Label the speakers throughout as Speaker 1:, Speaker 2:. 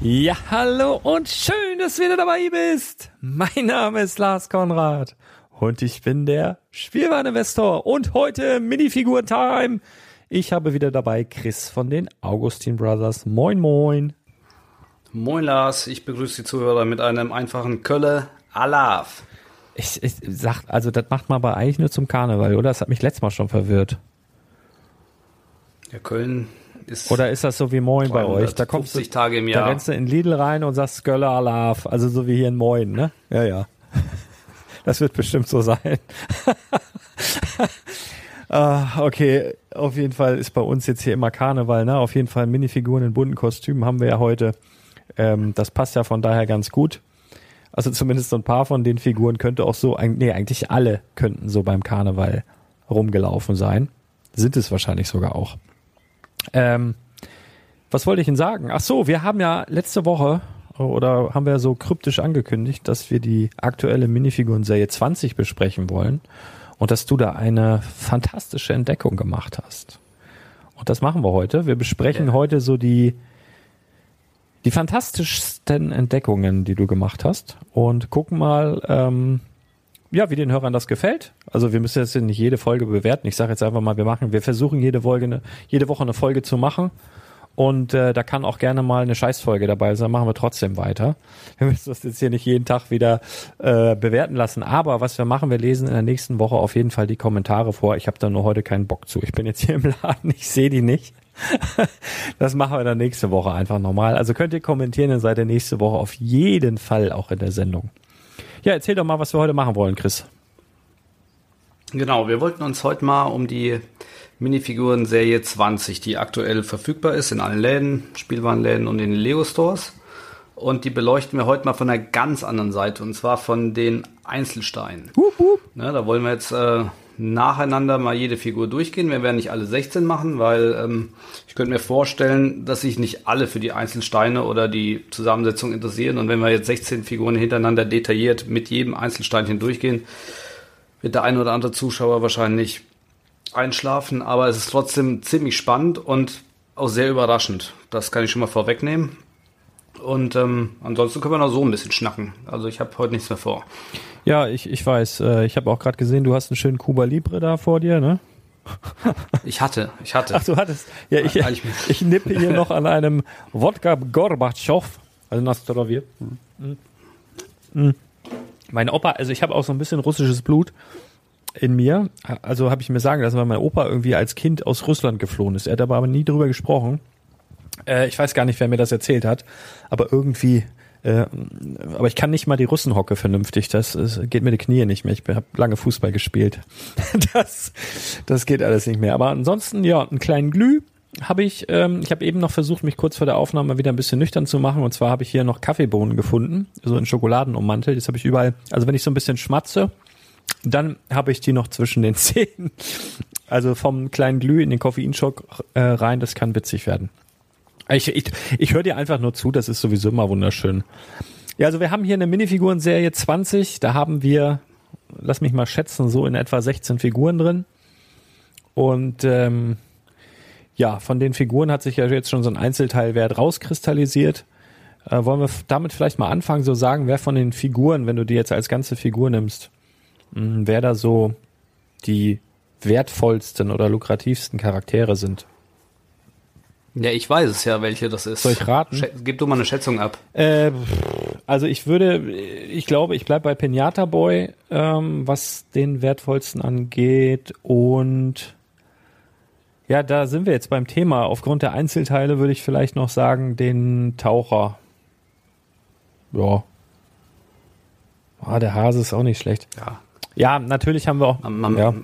Speaker 1: Ja, hallo und schön, dass du wieder dabei bist. Mein Name ist Lars Konrad und ich bin der Spielwareninvestor und heute Minifigur-Time. Ich habe wieder dabei Chris von den Augustin Brothers. Moin, moin.
Speaker 2: Moin, Lars. Ich begrüße die Zuhörer mit einem einfachen Kölle Alaf.
Speaker 1: Ich, ich sag, also das macht man aber eigentlich nur zum Karneval, oder? Das hat mich letztes Mal schon verwirrt.
Speaker 2: Ja, Köln ist
Speaker 1: Oder ist das so wie Moin bei euch?
Speaker 2: Da kommst du, Tage im Jahr.
Speaker 1: Da rennst du in Lidl rein und sagst Göller Alaf, also so wie hier in Moin, ne? Ja, ja. Das wird bestimmt so sein. ah, okay, auf jeden Fall ist bei uns jetzt hier immer Karneval, ne? Auf jeden Fall Minifiguren in bunten Kostümen haben wir ja heute. Ähm, das passt ja von daher ganz gut. Also zumindest so ein paar von den Figuren könnte auch so, nee, eigentlich alle könnten so beim Karneval rumgelaufen sein. Sind es wahrscheinlich sogar auch. Ähm, was wollte ich denn sagen? Ach so, wir haben ja letzte Woche oder haben wir so kryptisch angekündigt, dass wir die aktuelle Minifiguren-Serie 20 besprechen wollen und dass du da eine fantastische Entdeckung gemacht hast. Und das machen wir heute. Wir besprechen ja. heute so die, die fantastischsten Entdeckungen, die du gemacht hast und gucken mal, ähm, ja, wie den Hörern das gefällt. Also wir müssen jetzt nicht jede Folge bewerten. Ich sage jetzt einfach mal, wir machen, wir versuchen jede Folge, eine, jede Woche eine Folge zu machen. Und äh, da kann auch gerne mal eine Scheißfolge dabei sein, machen wir trotzdem weiter. Wir müssen das jetzt hier nicht jeden Tag wieder äh, bewerten lassen. Aber was wir machen, wir lesen in der nächsten Woche auf jeden Fall die Kommentare vor. Ich habe da nur heute keinen Bock zu. Ich bin jetzt hier im Laden, ich sehe die nicht. das machen wir dann nächste Woche einfach nochmal. Also könnt ihr kommentieren, dann seid ihr nächste Woche auf jeden Fall auch in der Sendung. Ja, erzähl doch mal, was wir heute machen wollen, Chris.
Speaker 2: Genau, wir wollten uns heute mal um die Minifiguren Serie 20, die aktuell verfügbar ist in allen Läden, Spielwarenläden und in den Lego Stores. Und die beleuchten wir heute mal von einer ganz anderen Seite, und zwar von den Einzelsteinen.
Speaker 1: Hup, hup.
Speaker 2: Ne, da wollen wir jetzt äh, nacheinander mal jede Figur durchgehen. Wir werden nicht alle 16 machen, weil ähm, ich könnte mir vorstellen, dass sich nicht alle für die Einzelsteine oder die Zusammensetzung interessieren. Und wenn wir jetzt 16 Figuren hintereinander detailliert mit jedem Einzelsteinchen durchgehen, wird der ein oder andere Zuschauer wahrscheinlich einschlafen, aber es ist trotzdem ziemlich spannend und auch sehr überraschend. Das kann ich schon mal vorwegnehmen. Und ähm, ansonsten können wir noch so ein bisschen schnacken. Also ich habe heute nichts mehr vor.
Speaker 1: Ja, ich, ich weiß. Äh, ich habe auch gerade gesehen, du hast einen schönen Cuba Libre da vor dir, ne?
Speaker 2: Ich hatte, ich hatte.
Speaker 1: Ach, du hattest. Ja, ich,
Speaker 2: ich-
Speaker 1: ich nippe hier noch an einem Wodka Gorbatschow, also Nastarovier. Mhm. Mein Opa, also ich habe auch so ein bisschen russisches Blut in mir. Also habe ich mir sagen lassen, weil mein Opa irgendwie als Kind aus Russland geflohen ist. Er hat aber, aber nie drüber gesprochen. Äh, ich weiß gar nicht, wer mir das erzählt hat, aber irgendwie. Äh, aber ich kann nicht mal die Russenhocke vernünftig. Das, das geht mir die Knie nicht mehr. Ich habe lange Fußball gespielt. Das, das geht alles nicht mehr. Aber ansonsten, ja, einen kleinen Glüh habe ich. Ähm, ich habe eben noch versucht, mich kurz vor der Aufnahme wieder ein bisschen nüchtern zu machen. Und zwar habe ich hier noch Kaffeebohnen gefunden, so in Schokoladen ummantelt. Das habe ich überall. Also wenn ich so ein bisschen schmatze, dann habe ich die noch zwischen den Zähnen. Also vom kleinen Glüh in den Koffeinschock äh, rein, das kann witzig werden. Ich, ich, ich höre dir einfach nur zu, das ist sowieso immer wunderschön. Ja, also wir haben hier eine Minifiguren-Serie 20, da haben wir, lass mich mal schätzen, so in etwa 16 Figuren drin. Und ähm, ja, von den Figuren hat sich ja jetzt schon so ein Einzelteilwert rauskristallisiert. Äh, wollen wir damit vielleicht mal anfangen, so sagen, wer von den Figuren, wenn du die jetzt als ganze Figur nimmst, mh, wer da so die wertvollsten oder lukrativsten Charaktere sind?
Speaker 2: Ja, ich weiß es ja, welche das ist.
Speaker 1: Soll ich raten?
Speaker 2: Schä gib du mal eine Schätzung ab.
Speaker 1: Äh, also ich würde, ich glaube, ich bleib bei Pinata Boy, ähm, was den wertvollsten angeht. Und ja, da sind wir jetzt beim Thema. Aufgrund der Einzelteile würde ich vielleicht noch sagen, den Taucher. Ja. Ah, der Hase ist auch nicht schlecht.
Speaker 2: Ja.
Speaker 1: Ja, natürlich haben wir auch.
Speaker 2: Man, man,
Speaker 1: ja.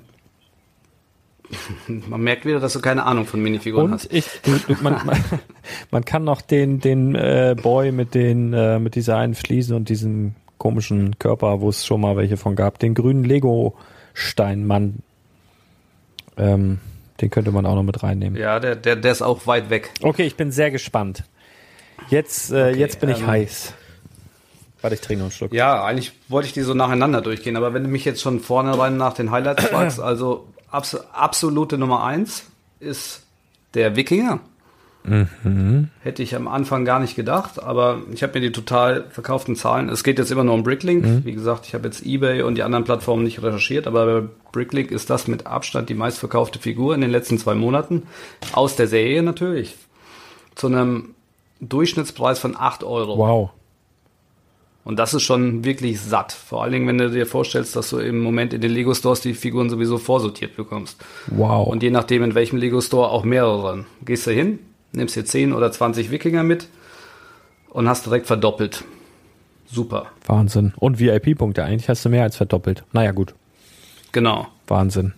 Speaker 2: man merkt wieder, dass du keine Ahnung von Minifiguren
Speaker 1: Und
Speaker 2: hast.
Speaker 1: ich, du, du, man, man, man kann noch den, den äh, Boy mit den, äh, mit dieser einen Fliese und diesem komischen Körper, wo es schon mal welche von gab, den grünen Lego-Steinmann, ähm, den könnte man auch noch mit reinnehmen.
Speaker 2: Ja, der, der, der ist auch weit weg.
Speaker 1: Okay, ich bin sehr gespannt. Jetzt, äh,
Speaker 2: Okay,
Speaker 1: jetzt bin ich
Speaker 2: ähm,
Speaker 1: heiß. Warte, ich trinke noch einen Schluck.
Speaker 2: Ja, eigentlich wollte ich die so nacheinander durchgehen, aber wenn du mich jetzt schon vorne rein nach den Highlights fragst, also abs absolute Nummer eins ist der Wikinger. Hätte ich am Anfang gar nicht gedacht, aber ich habe mir die total verkauften Zahlen. Es geht jetzt immer nur um Bricklink. Wie gesagt, ich habe jetzt eBay und die anderen Plattformen nicht recherchiert, aber bei Bricklink ist das mit Abstand die meistverkaufte Figur in den letzten zwei Monaten. Aus der Serie natürlich. Zu einem Durchschnittspreis von 8 Euro.
Speaker 1: Wow.
Speaker 2: Und das ist schon wirklich satt. Vor allen Dingen, wenn du dir vorstellst, dass du im Moment in den Lego Stores die Figuren sowieso vorsortiert bekommst.
Speaker 1: Wow.
Speaker 2: Und je nachdem, in welchem Lego Store auch mehrere. Gehst du hin, nimmst dir 10 oder 20 Wikinger mit und hast direkt verdoppelt. Super.
Speaker 1: Wahnsinn. Und VIP-Punkte. Eigentlich hast du mehr als verdoppelt. Naja, gut.
Speaker 2: Genau.
Speaker 1: Wahnsinn.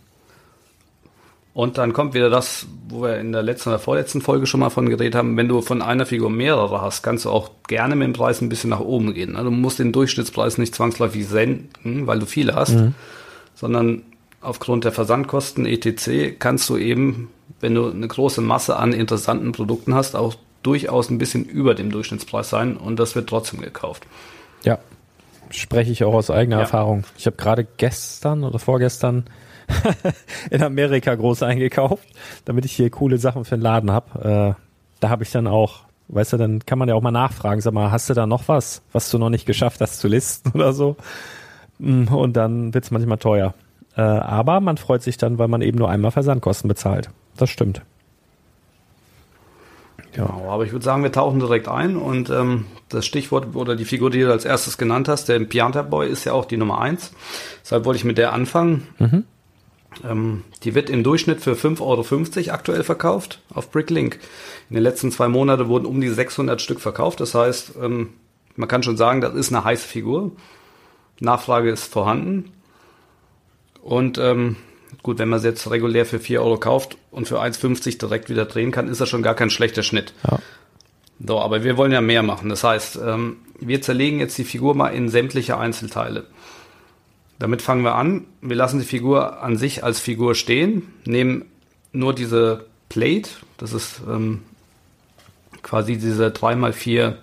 Speaker 2: Und dann kommt wieder das, wo wir in der letzten oder vorletzten Folge schon mal von geredet haben, wenn du von einer Figur mehrere hast, kannst du auch gerne mit dem Preis ein bisschen nach oben gehen. ne? Du musst den Durchschnittspreis nicht zwangsläufig senken, weil du viele hast, sondern aufgrund der Versandkosten etc. kannst du eben, wenn du eine große Masse an interessanten Produkten hast, auch durchaus ein bisschen über dem Durchschnittspreis sein und das wird trotzdem gekauft.
Speaker 1: Ja, spreche ich auch aus eigener
Speaker 2: Ja.
Speaker 1: Erfahrung. Ich habe gerade gestern oder vorgestern in Amerika groß eingekauft, damit ich hier coole Sachen für den Laden habe. Äh, da habe ich dann auch, weißt du, dann kann man ja auch mal nachfragen, sag mal, hast du da noch was, was du noch nicht geschafft hast zu listen oder so? Mm, Und dann wird's manchmal teuer. Äh, aber man freut sich dann, weil man eben nur einmal Versandkosten bezahlt. Das stimmt.
Speaker 2: Genau, aber ich würde sagen, wir tauchen direkt ein und ähm, das Stichwort oder die Figur, die du als erstes genannt hast, der Pianta Boy, ist ja auch die Nummer eins. Deshalb wollte ich mit der anfangen. Mhm. Ähm, die wird im Durchschnitt für 5,50 Euro aktuell verkauft auf Bricklink. In den letzten zwei Monaten wurden um die 600 Stück verkauft. Das heißt, ähm, man kann schon sagen, das ist eine heiße Figur. Nachfrage ist vorhanden. Und ähm, gut, wenn man sie jetzt regulär für 4 Euro kauft und für 1,50 direkt wieder drehen kann, ist das schon gar kein schlechter Schnitt. Ja. So, aber wir wollen ja mehr machen. Das heißt, ähm, wir zerlegen jetzt die Figur mal in sämtliche Einzelteile. Damit fangen wir an. Wir lassen die Figur an sich als Figur stehen, nehmen nur diese Plate, das ist ähm, quasi diese 3x4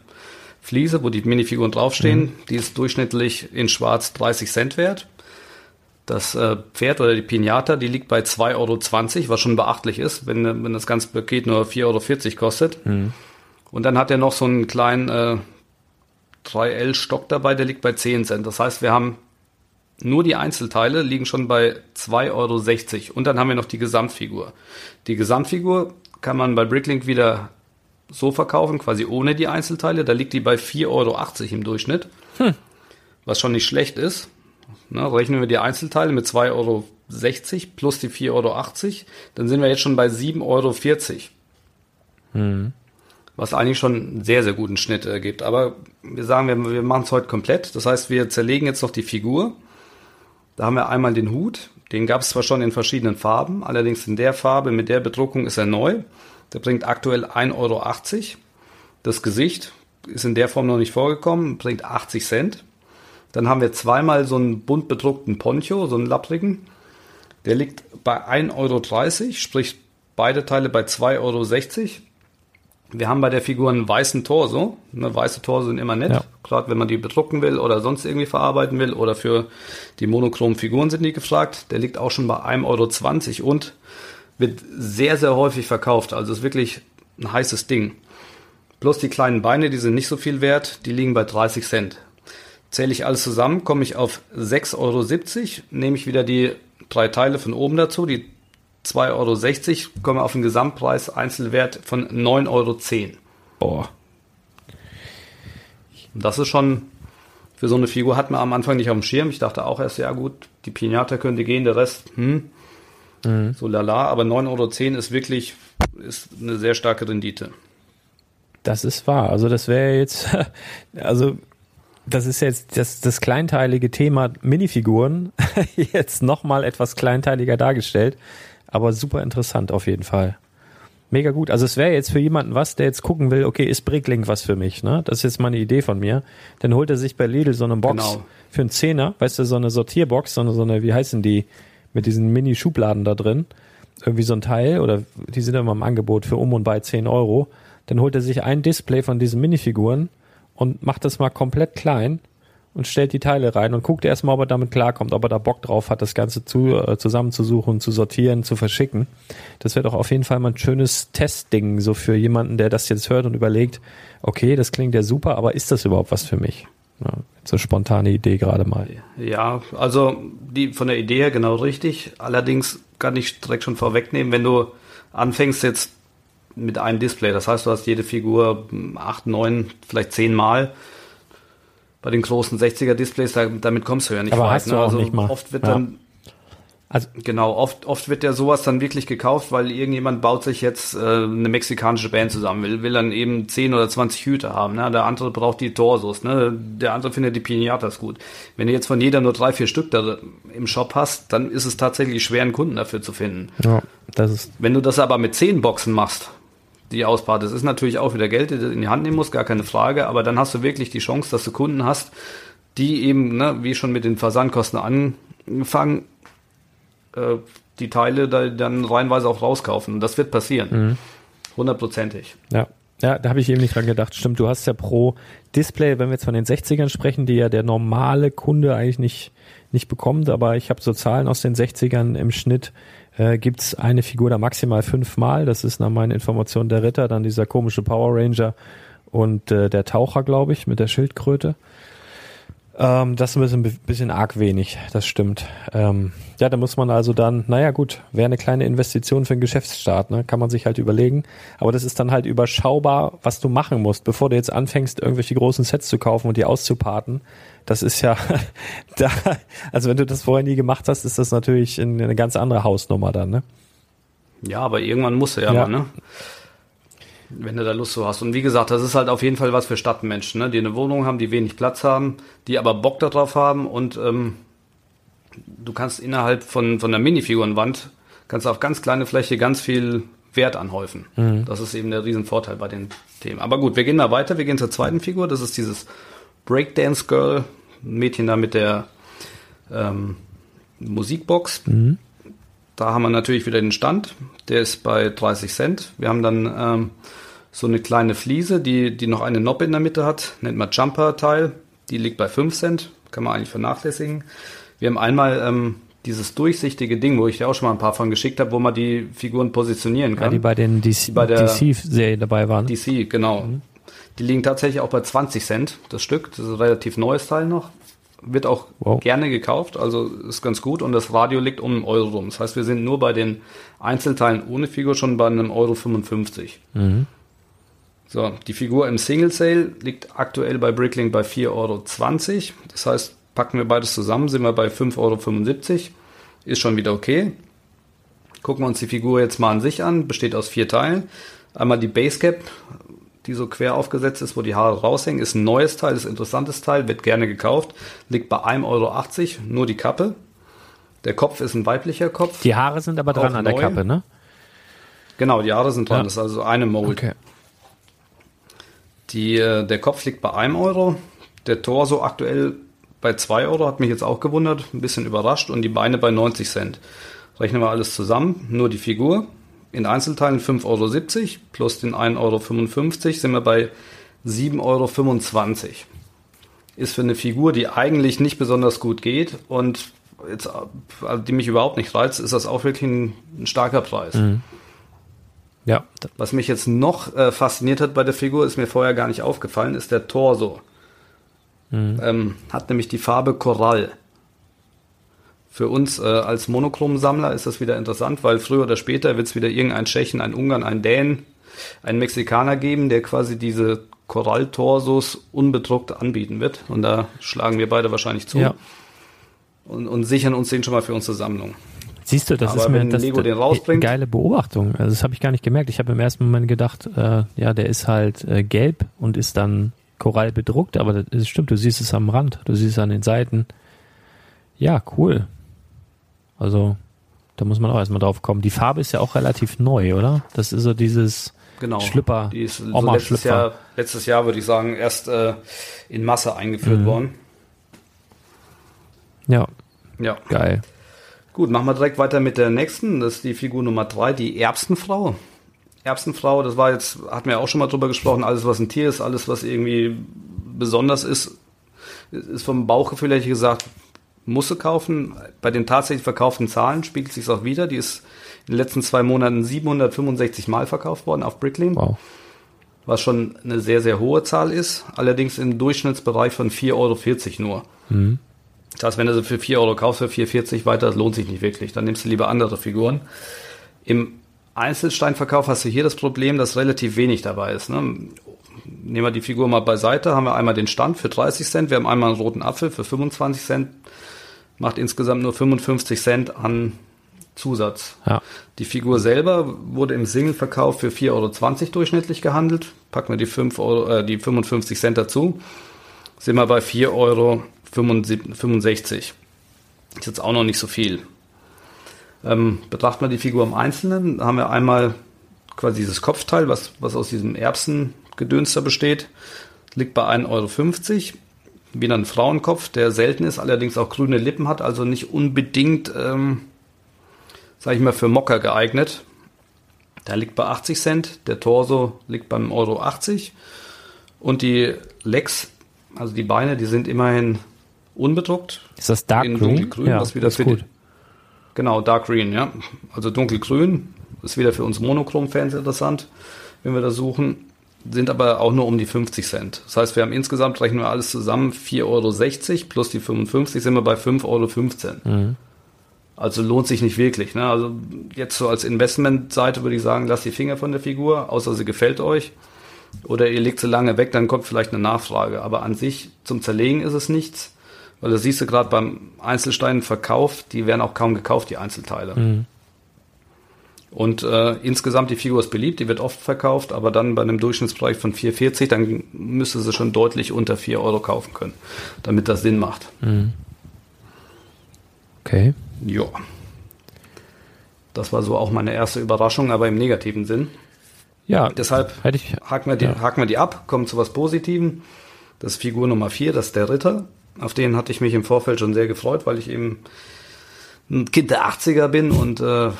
Speaker 2: Fliese, wo die Minifiguren draufstehen. Mhm. Die ist durchschnittlich in schwarz 30 Cent wert. Das äh, Pferd oder die Pinata, die liegt bei 2,20 Euro, was schon beachtlich ist, wenn, wenn das ganze Paket nur 4,40 Euro kostet. Mhm. Und dann hat er noch so einen kleinen äh, 3L-Stock dabei, der liegt bei 10 Cent. Das heißt, wir haben nur die Einzelteile liegen schon bei 2,60 Euro. Und dann haben wir noch die Gesamtfigur. Die Gesamtfigur kann man bei Bricklink wieder so verkaufen, quasi ohne die Einzelteile. Da liegt die bei 4,80 Euro im Durchschnitt. Hm. Was schon nicht schlecht ist. Na, rechnen wir die Einzelteile mit 2,60 Euro plus die 4,80 Euro, dann sind wir jetzt schon bei 7,40 Euro. Hm. Was eigentlich schon einen sehr, sehr guten Schnitt ergibt. Aber wir sagen, wir, wir machen es heute komplett. Das heißt, wir zerlegen jetzt noch die Figur. Da haben wir einmal den Hut. Den gab es zwar schon in verschiedenen Farben, allerdings in der Farbe mit der Bedruckung ist er neu. Der bringt aktuell 1,80 Euro. Das Gesicht ist in der Form noch nicht vorgekommen, bringt 80 Cent. Dann haben wir zweimal so einen bunt bedruckten Poncho, so einen lapprigen. Der liegt bei 1,30 Euro, sprich beide Teile bei 2,60 Euro. Wir haben bei der Figur einen weißen Torso. Ne, weiße Torso sind immer nett, ja. gerade wenn man die bedrucken will oder sonst irgendwie verarbeiten will oder für die monochromen Figuren sind die gefragt. Der liegt auch schon bei 1,20 Euro und wird sehr, sehr häufig verkauft. Also ist wirklich ein heißes Ding. Plus die kleinen Beine, die sind nicht so viel wert, die liegen bei 30 Cent. Zähle ich alles zusammen, komme ich auf 6,70 Euro. Nehme ich wieder die drei Teile von oben dazu, die 2,60 Euro, komme auf einen Gesamtpreis Einzelwert von 9,10 Euro. Boah. Das ist schon, für so eine Figur hat man am Anfang nicht auf dem Schirm. Ich dachte auch erst, ja gut, die Pinata könnte gehen, der Rest, hm, mhm. so lala. Aber 9,10 Euro ist wirklich, ist eine sehr starke Rendite.
Speaker 1: Das ist wahr. Also das wäre jetzt, also das ist jetzt das, das kleinteilige Thema Minifiguren jetzt nochmal etwas kleinteiliger dargestellt, aber super interessant auf jeden Fall. Mega gut. Also es wäre jetzt für jemanden was, der jetzt gucken will, okay, ist Bricklink was für mich, ne? Das ist jetzt mal eine Idee von mir. Dann holt er sich bei Lidl so eine Box genau. für einen Zehner, weißt du, so eine Sortierbox, so eine, so eine, wie heißen die, mit diesen Mini-Schubladen da drin. Irgendwie so ein Teil, oder die sind immer im Angebot für um und bei 10 Euro. Dann holt er sich ein Display von diesen Minifiguren und macht das mal komplett klein und stellt die Teile rein und guckt erstmal, ob er damit klarkommt, ob er da Bock drauf hat, das Ganze zu, äh, zusammenzusuchen, zu sortieren, zu verschicken. Das wäre doch auf jeden Fall mal ein schönes Testding, so für jemanden, der das jetzt hört und überlegt, okay, das klingt ja super, aber ist das überhaupt was für mich? Ja, so spontane Idee gerade mal.
Speaker 2: Ja, also die von der Idee her genau richtig. Allerdings kann ich direkt schon vorwegnehmen, wenn du anfängst jetzt mit einem Display. Das heißt, du hast jede Figur acht, neun, vielleicht zehn Mal. Bei den großen 60er Displays, damit kommst du ja nicht
Speaker 1: Aber weit. Hast du ne? auch also nicht mal.
Speaker 2: Oft wird ja. dann also genau, oft, oft wird ja sowas dann wirklich gekauft, weil irgendjemand baut sich jetzt äh, eine mexikanische Band zusammen, will, will dann eben 10 oder 20 Hüte haben. Ne? Der andere braucht die Torsos, ne? der andere findet die Pinatas gut. Wenn du jetzt von jeder nur drei, vier Stück da im Shop hast, dann ist es tatsächlich schwer, einen Kunden dafür zu finden. Ja, das ist Wenn du das aber mit 10 Boxen machst, die Ausbau. Das ist natürlich auch wieder Geld, die du in die Hand nehmen musst, gar keine Frage, aber dann hast du wirklich die Chance, dass du Kunden hast, die eben, ne, wie schon mit den Versandkosten angefangen, äh, die Teile da, dann reihenweise auch rauskaufen. Und das wird passieren. Mhm. Hundertprozentig.
Speaker 1: Ja. Ja, da habe ich eben nicht dran gedacht. Stimmt, du hast ja pro Display, wenn wir jetzt von den 60ern sprechen, die ja der normale Kunde eigentlich nicht, nicht bekommt, aber ich habe so Zahlen aus den 60ern im Schnitt äh, gibt eine Figur da maximal fünfmal. Das ist nach meinen Informationen der Ritter, dann dieser komische Power Ranger und äh, der Taucher, glaube ich, mit der Schildkröte. Ähm, das ist ein bisschen, bisschen arg wenig, das stimmt. Ähm, ja, da muss man also dann, naja gut, wäre eine kleine Investition für einen Geschäftsstart, ne? kann man sich halt überlegen. Aber das ist dann halt überschaubar, was du machen musst, bevor du jetzt anfängst, irgendwelche großen Sets zu kaufen und die auszuparten. Das ist ja, da, also wenn du das vorher nie gemacht hast, ist das natürlich eine ganz andere Hausnummer dann, ne?
Speaker 2: Ja, aber irgendwann musst du ja, ja. mal, ne? wenn du da Lust so hast. Und wie gesagt, das ist halt auf jeden Fall was für Stadtmenschen, ne? die eine Wohnung haben, die wenig Platz haben, die aber Bock darauf haben und ähm, du kannst innerhalb von, von der Minifigurenwand, kannst auf ganz kleine Fläche ganz viel Wert anhäufen. Mhm. Das ist eben der Riesenvorteil bei den Themen. Aber gut, wir gehen da weiter, wir gehen zur zweiten Figur, das ist dieses Breakdance Girl, ein Mädchen da mit der ähm, Musikbox. Mhm. Da haben wir natürlich wieder den Stand, der ist bei 30 Cent. Wir haben dann ähm, so eine kleine Fliese, die, die noch eine Noppe in der Mitte hat, nennt man Jumper-Teil. Die liegt bei 5 Cent, kann man eigentlich vernachlässigen. Wir haben einmal ähm, dieses durchsichtige Ding, wo ich dir auch schon mal ein paar von geschickt habe, wo man die Figuren positionieren kann. Ja,
Speaker 1: die bei den DC-Serie DC dabei waren.
Speaker 2: DC, genau. Mhm. Die liegen tatsächlich auch bei 20 Cent, das Stück. Das ist ein relativ neues Teil noch. Wird auch wow. gerne gekauft, also ist ganz gut. Und das Radio liegt um einen Euro rum. Das heißt, wir sind nur bei den Einzelteilen ohne Figur schon bei einem Euro 55. Mhm. So, die Figur im Single Sale liegt aktuell bei Bricklink bei 4,20 Euro. Das heißt, packen wir beides zusammen, sind wir bei 5,75 Euro. Ist schon wieder okay. Gucken wir uns die Figur jetzt mal an sich an. Besteht aus vier Teilen. Einmal die Basecap, die so quer aufgesetzt ist, wo die Haare raushängen. Ist ein neues Teil, ist ein interessantes Teil, wird gerne gekauft. Liegt bei 1,80 Euro, nur die Kappe. Der Kopf ist ein weiblicher Kopf.
Speaker 1: Die Haare sind aber dran an der Kappe, ne?
Speaker 2: Genau, die Haare sind dran. Ja. Das ist also eine Mold. Okay. Die, äh, der Kopf liegt bei einem Euro, der Torso aktuell bei zwei Euro, hat mich jetzt auch gewundert, ein bisschen überrascht und die Beine bei 90 Cent. Rechnen wir alles zusammen, nur die Figur. In Einzelteilen 5,70 Euro plus den 1,55 Euro sind wir bei 7,25 Euro. Ist für eine Figur, die eigentlich nicht besonders gut geht und jetzt, also die mich überhaupt nicht reizt, ist das auch wirklich ein, ein starker Preis. Mhm. Ja. Was mich jetzt noch äh, fasziniert hat bei der Figur, ist mir vorher gar nicht aufgefallen, ist der Torso. Mhm. Ähm, hat nämlich die Farbe Korall. Für uns äh, als Monochrom-Sammler ist das wieder interessant, weil früher oder später wird es wieder irgendein Tschechen, ein Ungarn, ein Dän, ein Mexikaner geben, der quasi diese Korall-Torsos unbedruckt anbieten wird. Und da schlagen wir beide wahrscheinlich zu. Ja. Und, und sichern uns den schon mal für unsere Sammlung.
Speaker 1: Siehst du, das Aber ist mir das, Lego den rausbringt, geile Beobachtung. Also das habe ich gar nicht gemerkt. Ich habe im ersten Moment gedacht, äh, ja, der ist halt äh, gelb und ist dann Korall bedruckt, aber das stimmt, du siehst es am Rand, du siehst es an den Seiten. Ja, cool. Also, da muss man auch erstmal drauf kommen. Die Farbe ist ja auch relativ neu, oder? Das ist so dieses
Speaker 2: genau.
Speaker 1: Schlüpper.
Speaker 2: Die ist so letztes, Jahr, letztes Jahr, würde ich sagen, erst äh, in Masse eingeführt mhm. worden.
Speaker 1: Ja. Ja. Geil.
Speaker 2: Gut, machen wir direkt weiter mit der nächsten. Das ist die Figur Nummer drei, die Erbsenfrau. Erbsenfrau, das war jetzt, hatten wir auch schon mal drüber gesprochen, alles was ein Tier ist, alles was irgendwie besonders ist, ist vom Bauchgefühl hätte ich gesagt, muss sie kaufen. Bei den tatsächlich verkauften Zahlen spiegelt sich auch wieder. Die ist in den letzten zwei Monaten 765 Mal verkauft worden auf Bricklane. Wow. Was schon eine sehr, sehr hohe Zahl ist. Allerdings im Durchschnittsbereich von 4,40 Euro nur. Mhm. Das heißt, wenn du sie für 4 Euro kaufst, für 4,40 weiter, das lohnt sich nicht wirklich. Dann nimmst du lieber andere Figuren. Im Einzelsteinverkauf hast du hier das Problem, dass relativ wenig dabei ist. Ne? Nehmen wir die Figur mal beiseite, haben wir einmal den Stand für 30 Cent, wir haben einmal einen roten Apfel für 25 Cent, macht insgesamt nur 55 Cent an Zusatz. Ja. Die Figur selber wurde im Singleverkauf für 4,20 Euro durchschnittlich gehandelt. Packen wir die, 5 Euro, äh, die 55 Cent dazu, sind wir bei 4,65 Euro 65. Ist jetzt auch noch nicht so viel. Ähm, betrachten wir die Figur im Einzelnen, haben wir einmal quasi dieses Kopfteil, was, was aus diesem Erbsengedönster besteht, liegt bei 1,50 Euro. Wieder ein Frauenkopf, der selten ist, allerdings auch grüne Lippen hat, also nicht unbedingt, ähm, sage ich mal, für Mocker geeignet. Der liegt bei 80 Cent, der Torso liegt beim Euro 80 und die Legs, also die Beine, die sind immerhin unbedruckt.
Speaker 1: Ist das Dark in Green?
Speaker 2: Dunkelgrün, ja, was wieder für gut. Die, genau, Dark Green, ja. Also dunkelgrün ist wieder für uns Monochrom-Fans interessant, wenn wir da suchen. Sind aber auch nur um die 50 Cent. Das heißt, wir haben insgesamt, rechnen wir alles zusammen, 4,60 Euro plus die 55 sind wir bei 5,15 Euro. Also lohnt sich nicht wirklich. Ne? Also jetzt so als Investmentseite würde ich sagen, lasst die Finger von der Figur, außer sie gefällt euch. Oder ihr legt sie lange weg, dann kommt vielleicht eine Nachfrage. Aber an sich zum Zerlegen ist es nichts. Weil das siehst du gerade beim Einzelsteinverkauf, die werden auch kaum gekauft, die Einzelteile. Und äh, insgesamt die Figur ist beliebt, die wird oft verkauft, aber dann bei einem Durchschnittspreis von 4,40, dann müsste sie schon deutlich unter 4 Euro kaufen können, damit das Sinn macht.
Speaker 1: Okay.
Speaker 2: Ja. Das war so auch meine erste Überraschung, aber im negativen Sinn.
Speaker 1: Ja,
Speaker 2: Deshalb
Speaker 1: ich.
Speaker 2: haken wir, die,
Speaker 1: ja.
Speaker 2: haken wir die ab, kommen zu was Positivem. Das ist Figur Nummer 4, das ist der Ritter. Auf den hatte ich mich im Vorfeld schon sehr gefreut, weil ich eben ein Kind der 80er bin und äh, ne,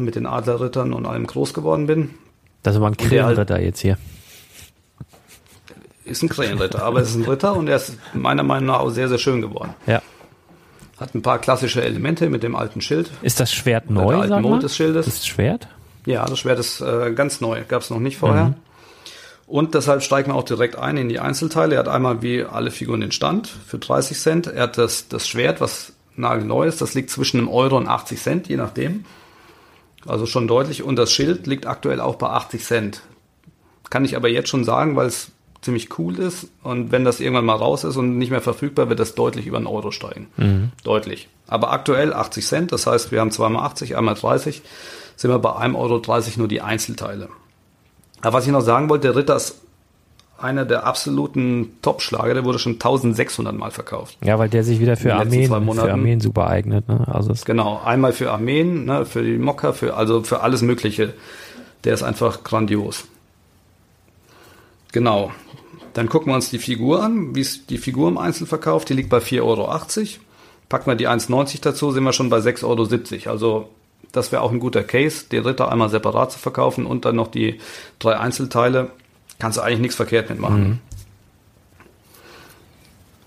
Speaker 2: mit den Adlerrittern und allem groß geworden bin.
Speaker 1: Das ist aber ein
Speaker 2: der halt-
Speaker 1: Krillenritter jetzt hier.
Speaker 2: Ist ein Krähenritter, aber es ist ein Ritter und er ist meiner Meinung nach auch sehr, sehr schön geworden.
Speaker 1: Ja.
Speaker 2: Hat ein paar klassische Elemente mit dem alten Schild.
Speaker 1: Ist das Schwert
Speaker 2: der
Speaker 1: neu,
Speaker 2: alten
Speaker 1: sag mal?
Speaker 2: Mond des Schildes.
Speaker 1: Das Schwert?
Speaker 2: Ja, das Schwert ist äh, ganz neu, gab es noch nicht vorher. Und deshalb steigen wir auch direkt ein in die Einzelteile. Er hat einmal wie alle Figuren den Stand für 30 Cent. Er hat das, das Schwert, was nagelneu ist, das liegt zwischen einem Euro und 80 Cent, je nachdem. Also schon deutlich. Und das Schild liegt aktuell auch bei 80 Cent. Kann ich aber jetzt schon sagen, weil es ziemlich cool ist. Und wenn das irgendwann mal raus ist und nicht mehr verfügbar, wird das deutlich über einen Euro steigen. Deutlich. Aber aktuell 80 Cent. Das heißt, wir haben zweimal 80, einmal 30. Sind wir bei 1,30 Euro nur die Einzelteile. Aber was ich noch sagen wollte, der Ritter ist einer der absoluten Top-Schlager. Der wurde schon 1600 Mal verkauft.
Speaker 1: Ja, weil der sich wieder für Armeen, für. Armeen super eignet. Ne? Also
Speaker 2: Genau, einmal für Armeen, ne, für die Mokka, für, also für alles Mögliche. Der ist einfach grandios. Genau. Dann gucken wir uns die Figur an, wie ist die Figur im Einzelverkauf. Die liegt bei 4,80 Euro. Packen wir die 1,90 dazu, sind wir schon bei 6,70 Euro. Also das wäre auch ein guter Case, den Ritter einmal separat zu verkaufen und dann noch die drei Einzelteile. Kannst du eigentlich nichts verkehrt mitmachen.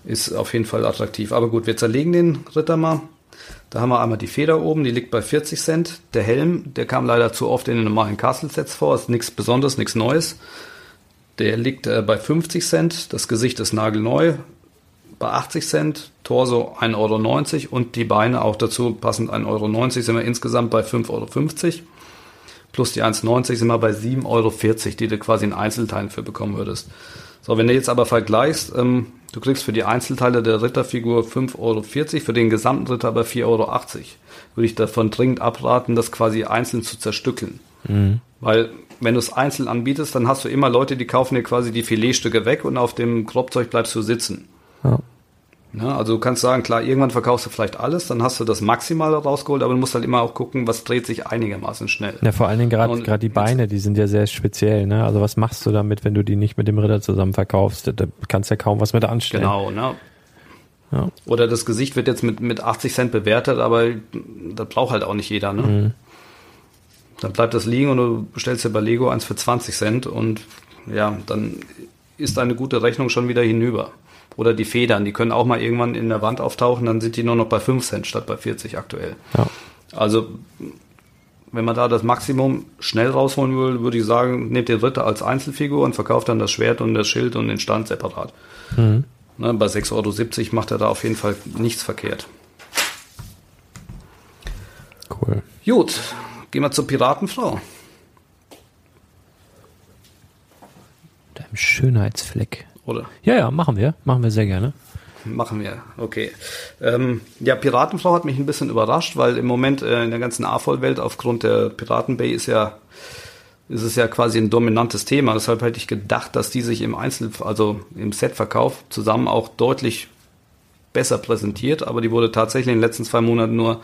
Speaker 2: Ist auf jeden Fall attraktiv. Aber gut, wir zerlegen den Ritter mal. Da haben wir einmal die Feder oben, die liegt bei 40 Cent. Der Helm, der kam leider zu oft in den normalen Castle-Sets vor, ist nichts Besonderes, nichts Neues. Der liegt äh, bei 50 Cent, das Gesicht ist nagelneu, bei 80 Cent, Torso 1,90 Euro und die Beine auch dazu passend 1,90 Euro, sind wir insgesamt bei 5,50 Euro. Plus die 1,90 sind wir bei 7,40 Euro, die du quasi in Einzelteilen für bekommen würdest. So, wenn du jetzt aber vergleichst, ähm, du kriegst für die Einzelteile der Ritterfigur 5,40 Euro, für den gesamten Ritter aber 4,80 Euro. Würde ich davon dringend abraten, das quasi einzeln zu zerstückeln. Weil wenn du es einzeln anbietest, dann hast du immer Leute, die kaufen dir quasi die Filetstücke weg und auf dem Kropfzeug bleibst du sitzen.
Speaker 1: Ja.
Speaker 2: Ja, also du kannst sagen, klar, irgendwann verkaufst du vielleicht alles, dann hast du das Maximale rausgeholt, aber du musst halt immer auch gucken, was dreht sich einigermaßen schnell.
Speaker 1: ja, vor allen Dingen gerade die Beine, die sind ja sehr speziell. Ne? Also was machst du damit, wenn du die nicht mit dem Ritter zusammen verkaufst? Da kannst du ja kaum was mit anstellen.
Speaker 2: Genau, ne?
Speaker 1: Ja.
Speaker 2: Oder das Gesicht wird jetzt mit, mit 80 Cent bewertet, aber das braucht halt auch nicht jeder, ne?
Speaker 1: Mhm.
Speaker 2: Dann bleibt das liegen und du bestellst dir bei Lego eins für 20 Cent und ja, dann ist eine gute Rechnung schon wieder hinüber. Oder die Federn, die können auch mal irgendwann in der Wand auftauchen, dann sind die nur noch bei 5 Cent statt bei 40 aktuell.
Speaker 1: Ja.
Speaker 2: Also, wenn man da das Maximum schnell rausholen will, würde ich sagen, nehmt den Ritter als Einzelfigur und verkauft dann das Schwert und das Schild und den Stand separat. Ne, bei 6,70 Euro macht er da auf jeden Fall nichts verkehrt.
Speaker 1: Cool.
Speaker 2: Gut, gehen wir zur Piratenfrau.
Speaker 1: Deinem Schönheitsfleck.
Speaker 2: Oder?
Speaker 1: Ja, ja, machen wir. Machen wir sehr gerne.
Speaker 2: Machen wir, okay. Ähm, ja, Piratenfrau hat mich ein bisschen überrascht, weil im Moment äh, in der ganzen AFOL-Welt aufgrund der Piratenbay ist ja ist es ja quasi ein dominantes Thema. Deshalb hätte ich gedacht, dass die sich im Einzel, also im Setverkauf zusammen auch deutlich besser präsentiert, aber die wurde tatsächlich in den letzten zwei Monaten nur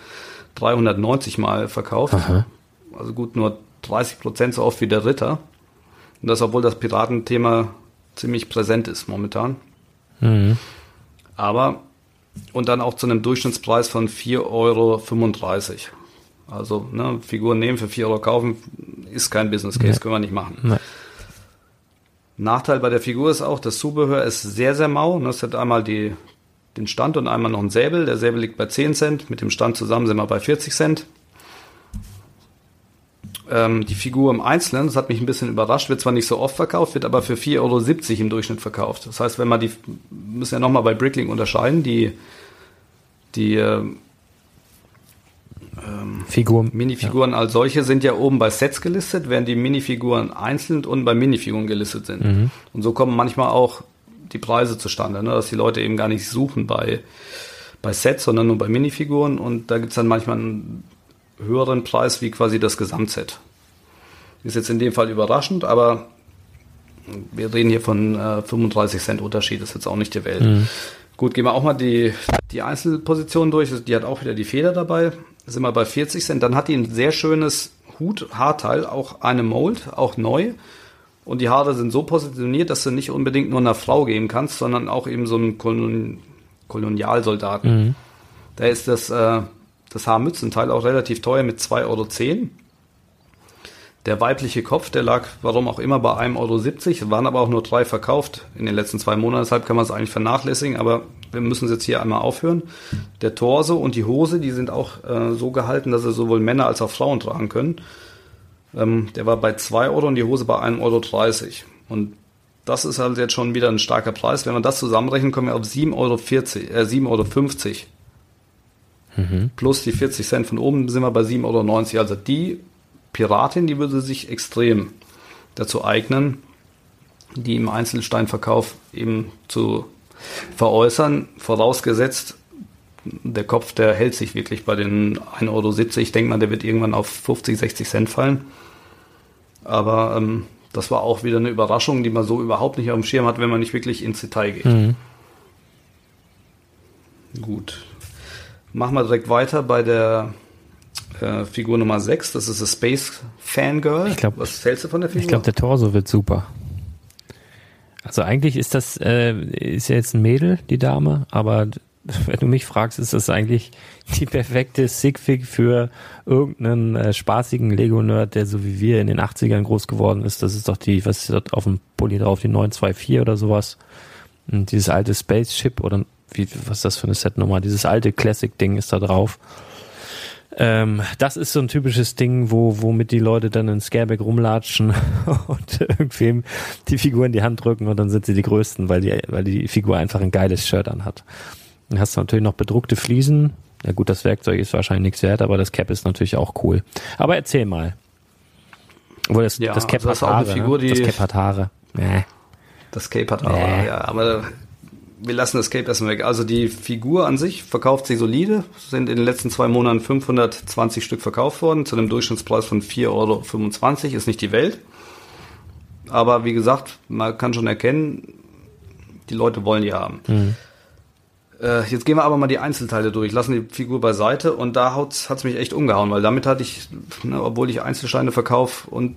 Speaker 2: 390 Mal verkauft. Also gut, nur 30 Prozent so oft wie der Ritter. Und das, obwohl das Piratenthema ziemlich präsent ist momentan. Aber, und dann auch zu einem Durchschnittspreis von 4,35 Euro. Also, ne, Figuren nehmen, für 4 Euro kaufen, ist kein Business Case,
Speaker 1: Nee.
Speaker 2: können wir nicht machen.
Speaker 1: Nee.
Speaker 2: Nachteil bei der Figur ist auch, das Zubehör ist sehr, sehr mau. ne, Es hat einmal die, den Stand und einmal noch einen Säbel. Der Säbel liegt bei 10 Cent. Mit dem Stand zusammen sind wir bei 40 Cent. Ähm, die Figur im Einzelnen, das hat mich ein bisschen überrascht, wird zwar nicht so oft verkauft, wird aber für 4,70 Euro im Durchschnitt verkauft. Das heißt, wenn man die, müssen ja nochmal bei Bricklink unterscheiden, die, die äh,
Speaker 1: ähm, Figuren.
Speaker 2: Minifiguren ja. als solche sind ja oben bei Sets gelistet, während die Minifiguren einzeln und bei Minifiguren gelistet sind. Mhm. Und so kommen manchmal auch die Preise zustande, ne? dass die Leute eben gar nicht suchen bei, bei Sets, sondern nur bei Minifiguren und da gibt es dann manchmal einen höheren Preis wie quasi das Gesamtset. Ist jetzt in dem Fall überraschend, aber wir reden hier von äh, 35 Cent Unterschied, ist jetzt auch nicht die Welt. Mhm. Gut, gehen wir auch mal die, die Einzelpositionen durch. Die hat auch wieder die Feder dabei. Sind wir bei 40 Cent. Dann hat die ein sehr schönes Hut-Haarteil, auch eine Mold, auch neu. Und die Haare sind so positioniert, dass du nicht unbedingt nur einer Frau geben kannst, sondern auch eben so einem Kolon Kolonialsoldaten. Mhm. Da ist das, äh, das Haarmützenteil auch relativ teuer mit 2,10 Euro. Der weibliche Kopf, der lag, warum auch immer, bei 1,70 Euro, waren aber auch nur drei verkauft in den letzten zwei Monaten, deshalb kann man es eigentlich vernachlässigen, aber wir müssen es jetzt hier einmal aufhören. Der Torso und die Hose, die sind auch äh, so gehalten, dass sie sowohl Männer als auch Frauen tragen können. Ähm, der war bei 2 Euro und die Hose bei 1,30 Euro. Und das ist halt jetzt schon wieder ein starker Preis. Wenn wir das zusammenrechnen, kommen wir auf 7,40 Euro, äh, 7,50 Euro. Mhm. Plus die 40 Cent von oben sind wir bei 7,90 Euro. Also die Piratin, die würde sich extrem dazu eignen, die im Einzelsteinverkauf eben zu veräußern, vorausgesetzt, der Kopf, der hält sich wirklich bei den 1,70 Euro. Ich denke mal, der wird irgendwann auf 50, 60 Cent fallen. Aber ähm, das war auch wieder eine Überraschung, die man so überhaupt nicht auf dem Schirm hat, wenn man nicht wirklich ins Detail geht. Mhm. Gut. Machen wir direkt weiter bei der äh, Figur Nummer 6, das ist das Space Fangirl.
Speaker 1: Ich glaub,
Speaker 2: Was hältst du von der Figur?
Speaker 1: Ich glaube, der Torso wird super. Also eigentlich ist das, äh, ist ja jetzt ein Mädel, die Dame, aber wenn du mich fragst, ist das eigentlich die perfekte Sigfig für irgendeinen äh, spaßigen Lego-Nerd, der so wie wir in den 80ern groß geworden ist. Das ist doch die, was ist dort auf dem Pulli drauf, die 924 oder sowas. Und dieses alte Spaceship oder wie, was ist das für eine Setnummer? Dieses alte Classic-Ding ist da drauf. Ähm, das ist so ein typisches Ding, wo, womit die Leute dann in Scareback rumlatschen und irgendwem die Figur in die Hand drücken und dann sind sie die Größten, weil die, weil die Figur einfach ein geiles Shirt anhat. Dann hast du natürlich noch bedruckte Fliesen. Ja gut, das Werkzeug ist wahrscheinlich nichts wert, aber das Cap ist natürlich auch cool. Aber erzähl mal. Obwohl das,
Speaker 2: ja,
Speaker 1: das Cap
Speaker 2: also hat Haare. Figur,
Speaker 1: ne? Das Cap hat Haare. Nee.
Speaker 2: Das Cape hat Haare, nee. ja. Aber wir lassen das Cape erstmal weg. Also die Figur an sich verkauft sich solide, sind in den letzten zwei Monaten 520 Stück verkauft worden, zu einem Durchschnittspreis von 4,25 Euro, ist nicht die Welt. Aber wie gesagt, man kann schon erkennen, die Leute wollen die haben. Mhm. Äh, jetzt gehen wir aber mal die Einzelteile durch, lassen die Figur beiseite und da hat es mich echt umgehauen, weil damit hatte ich, ne, obwohl ich Einzelsteine verkaufe und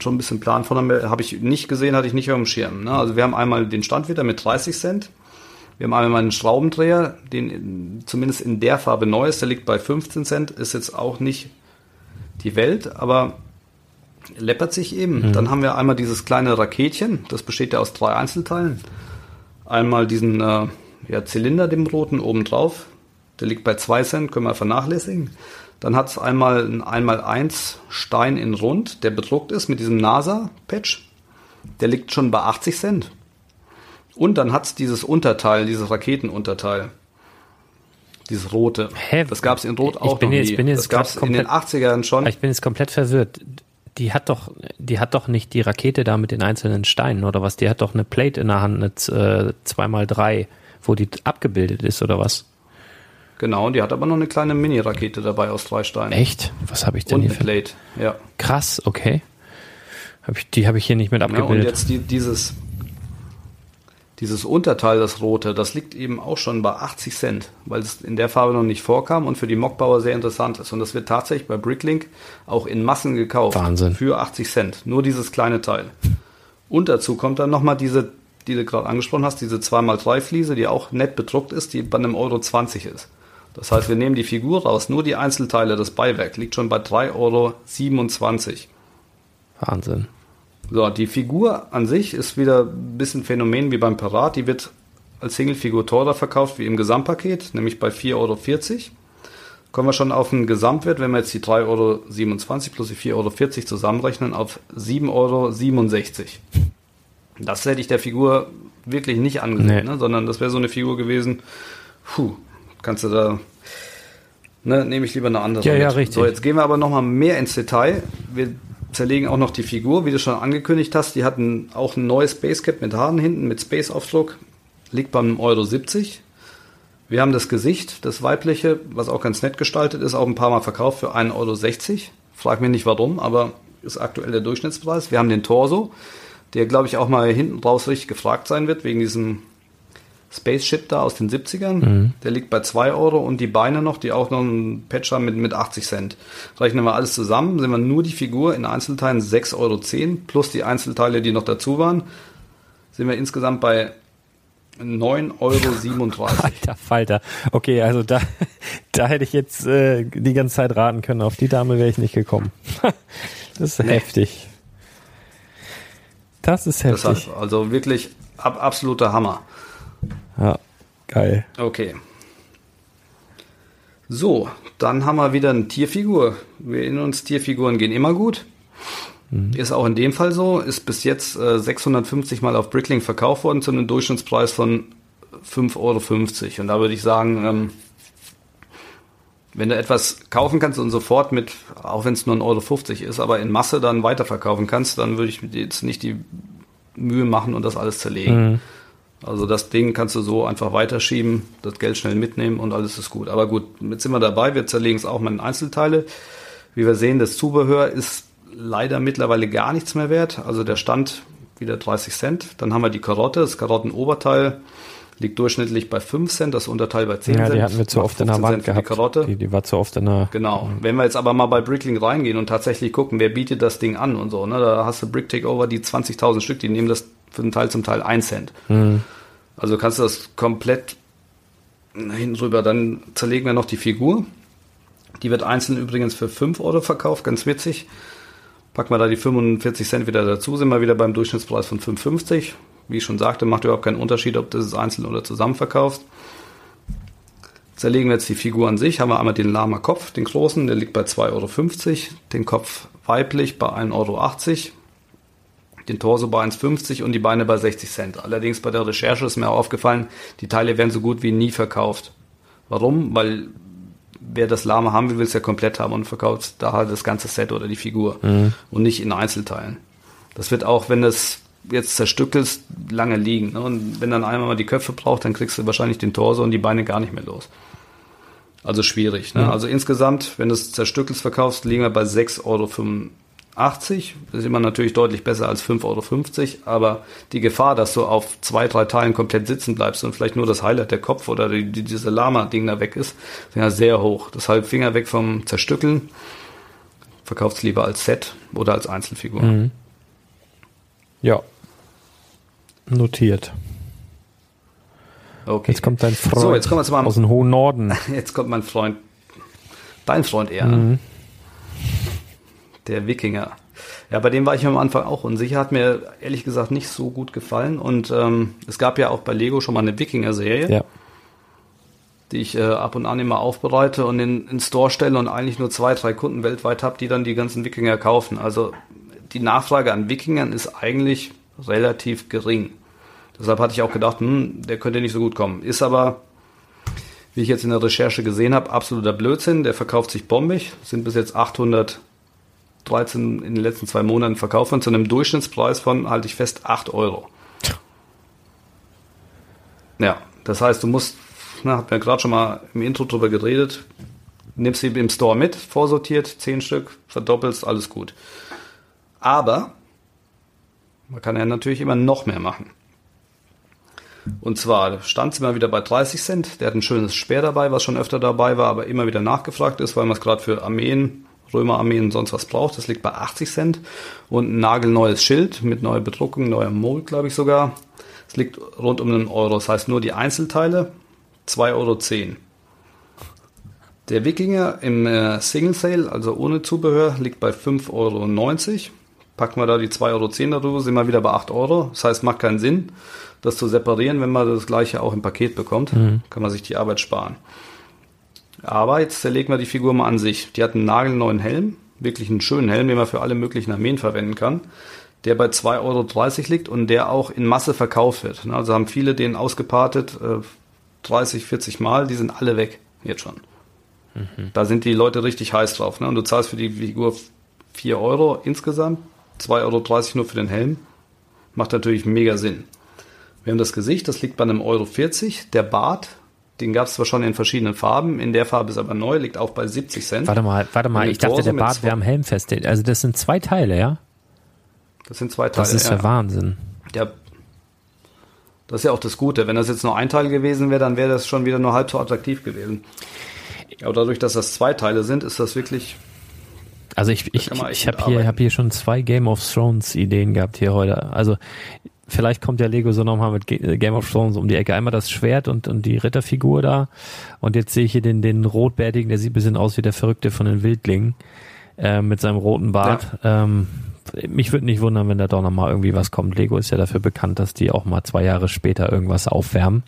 Speaker 2: schon ein bisschen Plan von habe ich nicht gesehen, hatte ich nicht auf dem Schirm. Ne? Also wir haben einmal den Stand wieder mit 30 Cent. Wir haben einmal einen Schraubendreher, den zumindest in der Farbe neu ist, der liegt bei 15 Cent, ist jetzt auch nicht die Welt, aber läppert sich eben. Mhm. Dann haben wir einmal dieses kleine Raketchen, das besteht ja aus drei Einzelteilen. Einmal diesen äh, ja, Zylinder, dem roten, oben drauf. Der liegt bei 2 Cent, können wir vernachlässigen. Dann hat es einmal ein 1x1 Stein in Rund, der bedruckt ist mit diesem NASA-Patch. Der liegt schon bei 80 Cent. Und dann hat es dieses Unterteil, dieses Raketenunterteil. Dieses rote.
Speaker 1: Hä?
Speaker 2: Das gab es in Rot auch
Speaker 1: ich bin
Speaker 2: noch
Speaker 1: jetzt,
Speaker 2: nie.
Speaker 1: Bin jetzt
Speaker 2: das gab es in den 80ern schon.
Speaker 1: Ich bin jetzt komplett verwirrt. Die hat doch, die hat doch nicht die Rakete da mit den einzelnen Steinen oder was? Die hat doch eine Plate in der Hand, eine äh, 2x3 wo die abgebildet ist oder was?
Speaker 2: Genau, die hat aber noch eine kleine Mini-Rakete dabei aus drei Steinen.
Speaker 1: Echt? Was habe ich denn
Speaker 2: und
Speaker 1: hier?
Speaker 2: Für? Plate, ja.
Speaker 1: Krass, okay. Hab ich, die habe ich hier nicht mit abgebildet. Ja, und
Speaker 2: jetzt die, dieses, dieses Unterteil, das rote, das liegt eben auch schon bei 80 Cent, weil es in der Farbe noch nicht vorkam und für die Mockbauer sehr interessant ist. Und das wird tatsächlich bei Bricklink auch in Massen gekauft.
Speaker 1: Wahnsinn.
Speaker 2: Für 80 Cent. Nur dieses kleine Teil. Und dazu kommt dann nochmal diese die du gerade angesprochen hast, diese 2x3-Fliese, die auch nett bedruckt ist, die bei einem Euro 20 ist. Das heißt, wir nehmen die Figur raus, nur die Einzelteile, das Beiwerk liegt schon bei 3,27 Euro.
Speaker 1: Wahnsinn.
Speaker 2: So, die Figur an sich ist wieder ein bisschen Phänomen wie beim Parat. Die wird als Singlefigur teurer verkauft wie im Gesamtpaket, nämlich bei 4,40 Euro. kommen wir schon auf einen Gesamtwert, wenn wir jetzt die 3,27 Euro plus die 4,40 Euro zusammenrechnen, auf 7,67 Euro. Das hätte ich der Figur wirklich nicht angesehen,
Speaker 1: Nee.
Speaker 2: ne? sondern das wäre so eine Figur gewesen, puh, kannst du da, ne, nehme ich lieber eine andere.
Speaker 1: Ja, ja,
Speaker 2: mit.
Speaker 1: richtig.
Speaker 2: So, jetzt gehen wir aber nochmal mehr ins Detail. Wir zerlegen auch noch die Figur, wie du schon angekündigt hast. Die hatten auch ein neues Basecap mit Haaren hinten, mit Space-Aufdruck. Liegt beim Euro 70. Wir haben das Gesicht, das weibliche, was auch ganz nett gestaltet ist, auch ein paar Mal verkauft für 1,60 Euro. Frag mich nicht warum, aber ist aktuell der Durchschnittspreis. Wir haben den Torso, der glaube ich auch mal hinten raus richtig gefragt sein wird, wegen diesem Spaceship da aus den 70ern. Der liegt bei 2 Euro und die Beine noch, die auch noch einen Patch haben mit, mit 80 Cent. Rechnen wir alles zusammen, sind wir nur die Figur in Einzelteilen 6,10 Euro plus die Einzelteile, die noch dazu waren, sind wir insgesamt bei 9,37 Euro.
Speaker 1: Alter Falter. Okay, also da, da hätte ich jetzt äh, die ganze Zeit raten können. Auf die Dame wäre ich nicht gekommen. das ist
Speaker 2: Nee.
Speaker 1: heftig. Das ist heftig.
Speaker 2: Deshalb, also wirklich ab, absoluter Hammer.
Speaker 1: Ja, geil.
Speaker 2: Okay. So, dann haben wir wieder eine Tierfigur. Wir erinnern uns, Tierfiguren gehen immer gut. Ist auch in dem Fall so. Ist bis jetzt äh, 650 Mal auf Brickling verkauft worden zu einem Durchschnittspreis von 5,50 Euro. Und da würde ich sagen, ähm, wenn du etwas kaufen kannst und sofort mit, auch wenn es nur 1,50 Euro ist, aber in Masse dann weiterverkaufen kannst, dann würde ich mir jetzt nicht die Mühe machen und das alles zerlegen. Also das Ding kannst du so einfach weiterschieben, das Geld schnell mitnehmen und alles ist gut. Aber gut, jetzt sind wir dabei, wir zerlegen es auch mal in Einzelteile. Wie wir sehen, das Zubehör ist leider mittlerweile gar nichts mehr wert. Also der Stand wieder 30 Cent. Dann haben wir die Karotte, das Karottenoberteil liegt durchschnittlich bei 5 Cent, das Unterteil bei 10
Speaker 1: Ja,
Speaker 2: Cent.
Speaker 1: die hatten wir zu oft in der
Speaker 2: 15
Speaker 1: Wand gehabt.
Speaker 2: Die Karotte.
Speaker 1: Die, die war zu oft in der.
Speaker 2: Genau. Wenn wir jetzt aber mal bei Brickling reingehen und tatsächlich gucken, wer bietet das Ding an und so, ne, da hast du Brick Takeover, die 20.000 Stück, die nehmen das für den Teil zum Teil 1 Cent. Also kannst du das komplett hinten drüber, dann zerlegen wir noch die Figur. Die wird einzeln übrigens für 5 Euro verkauft, ganz witzig. Packen wir da die 45 Cent wieder dazu, sind wir wieder beim Durchschnittspreis von 5,50. Wie ich schon sagte, macht überhaupt keinen Unterschied, ob du es einzeln oder zusammen verkaufst. Zerlegen wir jetzt die Figur an sich, haben wir einmal den Lama-Kopf, den großen, der liegt bei 2,50 Euro, den Kopf weiblich bei 1,80 Euro, den Torso bei 1,50 und die Beine bei 60 Cent. Allerdings bei der Recherche ist mir auch aufgefallen, die Teile werden so gut wie nie verkauft. Warum? Weil wer das Lama haben will, will es ja komplett haben und verkauft da halt das ganze Set oder die Figur und nicht in Einzelteilen. Das wird auch, wenn das jetzt zerstückelst, lange liegen. Ne? Und wenn dann einmal mal die Köpfe braucht, dann kriegst du wahrscheinlich den Torso und die Beine gar nicht mehr los. Also schwierig. Ne? Also insgesamt, wenn du es zerstückelst verkaufst, liegen wir bei 6,85 Euro. Das ist immer natürlich deutlich besser als 5,50 Euro, aber die Gefahr, dass du auf zwei, drei Teilen komplett sitzen bleibst und vielleicht nur das Highlight der Kopf oder die, die, diese Lama-Ding da weg ist, ist ja sehr hoch. Deshalb Finger weg vom Zerstückeln. Verkauft es lieber als Set oder als Einzelfigur.
Speaker 1: Ja. Notiert.
Speaker 2: Okay.
Speaker 1: Jetzt kommt dein Freund
Speaker 2: So, jetzt kommen wir zu meinem
Speaker 1: aus dem hohen Norden.
Speaker 2: Jetzt kommt mein Freund, dein Freund eher,
Speaker 1: Mhm.
Speaker 2: ne? Der Wikinger. Ja, bei dem war ich am Anfang auch unsicher, hat mir ehrlich gesagt nicht so gut gefallen. Und ähm, es gab ja auch bei Lego schon mal eine Wikinger-Serie,
Speaker 1: Ja.
Speaker 2: die ich äh, ab und an immer aufbereite und in, in Store stelle und eigentlich nur zwei, drei Kunden weltweit habe, die dann die ganzen Wikinger kaufen. Also die Nachfrage an Wikingern ist eigentlich relativ gering. Deshalb hatte ich auch gedacht, hm, der könnte nicht so gut kommen. Ist aber wie ich jetzt in der Recherche gesehen habe, absoluter Blödsinn. Der verkauft sich bombig. Sind bis jetzt 813 in den letzten zwei Monaten verkauft worden zu einem Durchschnittspreis von, halte ich fest, 8 Euro. Ja, das heißt, du musst, na, hat mir gerade schon mal im Intro drüber geredet, nimmst sie im Store mit, vorsortiert, 10 Stück, verdoppelst, alles gut. Aber man kann ja natürlich immer noch mehr machen. Und zwar stand sie mal wieder bei 30 Cent. Der hat ein schönes Speer dabei, was schon öfter dabei war, aber immer wieder nachgefragt ist, weil man es gerade für Armeen, Römerarmeen und sonst was braucht. Das liegt bei 80 Cent. Und ein nagelneues Schild mit neuer Bedruckung, neuer Mold, glaube ich sogar. Es liegt rund um einen Euro. Das heißt nur die Einzelteile 2,10 Euro. Der Wikinger im äh, Single Sale, also ohne Zubehör, liegt bei 5,90 Euro. Packen wir da die 2,10 Euro darüber, sind wir wieder bei 8 Euro. Das heißt, macht keinen Sinn, das zu separieren, wenn man das gleiche auch im Paket bekommt. Kann man sich die Arbeit sparen. Aber jetzt zerlegen wir die Figur mal an sich. Die hat einen nagelneuen Helm, wirklich einen schönen Helm, den man für alle möglichen Armeen verwenden kann, der bei 2,30 Euro liegt und der auch in Masse verkauft wird. Also haben viele den ausgepartet, äh, 30, 40 Mal, die sind alle weg, jetzt schon. Mhm. Da sind die Leute richtig heiß drauf. Ne? Und du zahlst für die Figur 4 Euro insgesamt, 2,30 Euro nur für den Helm. Macht natürlich mega Sinn. Wir haben das Gesicht, das liegt bei einem Euro 40. Der Bart, den gab es zwar schon in verschiedenen Farben, in der Farbe ist aber neu, liegt auch bei 70 Cent.
Speaker 1: Warte mal, warte mal, ich dachte, der Bart wäre am Helm fest. Also das sind zwei Teile, ja?
Speaker 2: Das sind zwei Teile.
Speaker 1: Das ist ja, ja Wahnsinn.
Speaker 2: Ja, das ist ja auch das Gute. Wenn das jetzt nur ein Teil gewesen wäre, dann wäre das schon wieder nur halb so attraktiv gewesen. Aber dadurch, dass das zwei Teile sind, ist das wirklich.
Speaker 1: Also ich, ich, ich habe hier, hab hier schon zwei Game of Thrones Ideen gehabt hier heute. Also vielleicht kommt ja Lego so nochmal mit Game of Thrones um die Ecke. Einmal das Schwert und, und die Ritterfigur da. Und jetzt sehe ich hier den, den Rotbärtigen, der sieht ein bisschen aus wie der Verrückte von den Wildlingen. Äh, mit seinem roten Bart. Ja. Ähm, mich würde nicht wundern, wenn da doch nochmal irgendwie was kommt. Lego ist ja dafür bekannt, dass die auch mal zwei Jahre später irgendwas aufwärmen.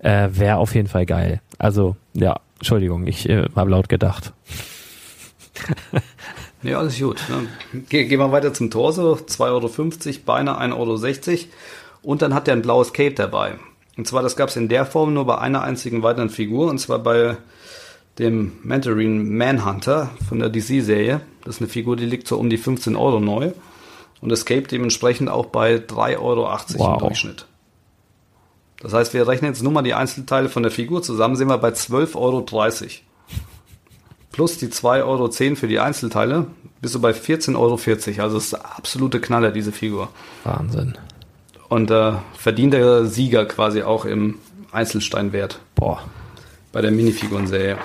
Speaker 1: Äh, Wäre auf jeden Fall geil. Also, ja, Entschuldigung, ich äh, habe laut gedacht.
Speaker 2: ja, alles gut. Ne? Ge gehen wir weiter zum Torso. 2,50 Euro, Beine 1,60 Euro. Und dann hat er ein blaues Cape dabei. Und zwar, das gab es in der Form nur bei einer einzigen weiteren Figur, und zwar bei dem Mandarin Manhunter von der DC-Serie. Das ist eine Figur, die liegt so um die 15 Euro neu. Und das Cape dementsprechend auch bei 3,80 Euro wow. im Durchschnitt. Das heißt, wir rechnen jetzt nur mal die Einzelteile von der Figur zusammen, sind wir bei 12,30 Euro. Plus die 2,10 Euro für die Einzelteile, bist du bei 14,40 Euro. Also das ist der absolute Knaller, diese Figur.
Speaker 1: Wahnsinn.
Speaker 2: Und äh, verdient der Sieger quasi auch im Einzelsteinwert.
Speaker 1: Boah.
Speaker 2: Bei der Minifigurenserie.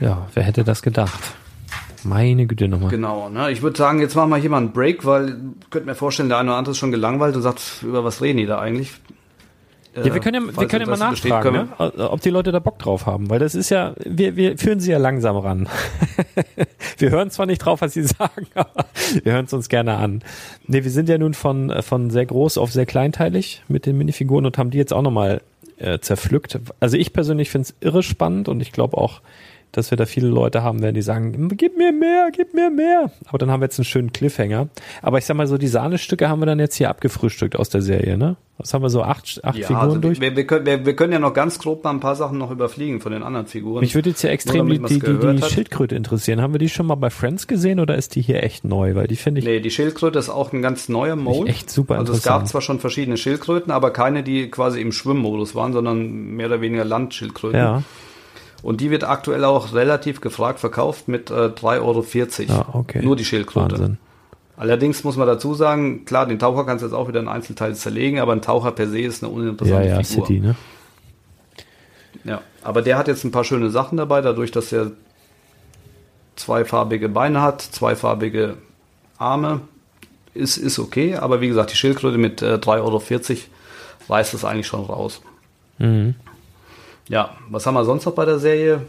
Speaker 1: Ja, wer hätte das gedacht? Meine Güte nochmal.
Speaker 2: Genau, ne? Ich würde sagen, jetzt machen wir hier mal einen Break, weil ich könnte mir vorstellen, der eine oder andere ist schon gelangweilt und sagt, über was reden die da eigentlich?
Speaker 1: Ja, wir können ja, wir können ja mal nachfragen, ne? ob die Leute da Bock drauf haben, weil das ist ja, wir, wir führen sie ja langsam ran. wir hören zwar nicht drauf, was sie sagen, aber wir hören es uns gerne an. Nee, wir sind ja nun von, von sehr groß auf sehr kleinteilig mit den Minifiguren und haben die jetzt auch nochmal äh, zerpflückt. Also ich persönlich finde es irre spannend und ich glaube auch, dass wir da viele Leute haben werden, die sagen, gib mir mehr, gib mir mehr. Aber dann haben wir jetzt einen schönen Cliffhanger. Aber ich sag mal so, die Sahnestücke haben wir dann jetzt hier abgefrühstückt aus der Serie, ne? Was haben wir so? Acht, acht ja, Figuren also durch?
Speaker 2: Wir, wir, können, wir, wir, können ja noch ganz grob mal ein paar Sachen noch überfliegen von den anderen Figuren.
Speaker 1: Mich würde jetzt ja extrem die, die, die, die Schildkröte interessieren. Haben wir die schon mal bei Friends gesehen oder ist die hier echt neu? Weil die finde ich.
Speaker 2: Nee, die Schildkröte ist auch ein ganz neuer Mode.
Speaker 1: Echt super
Speaker 2: Also es gab zwar schon verschiedene Schildkröten, aber keine, die quasi im Schwimmmodus waren, sondern mehr oder weniger Landschildkröten.
Speaker 1: Ja.
Speaker 2: Und die wird aktuell auch relativ gefragt verkauft mit äh, 3,40 Euro.
Speaker 1: Ah, okay.
Speaker 2: Nur die Schildkröte. Wahnsinn. Allerdings muss man dazu sagen, klar, den Taucher kannst du jetzt auch wieder in Einzelteile zerlegen, aber ein Taucher per se ist eine uninteressante ja, ja, Figur. City, ne? Ja, aber der hat jetzt ein paar schöne Sachen dabei, dadurch, dass er zweifarbige Beine hat, zweifarbige Arme, ist, ist okay, aber wie gesagt, die Schildkröte mit äh, 3,40 Euro reißt das eigentlich schon raus. Mhm. Ja, was haben wir sonst noch bei der Serie?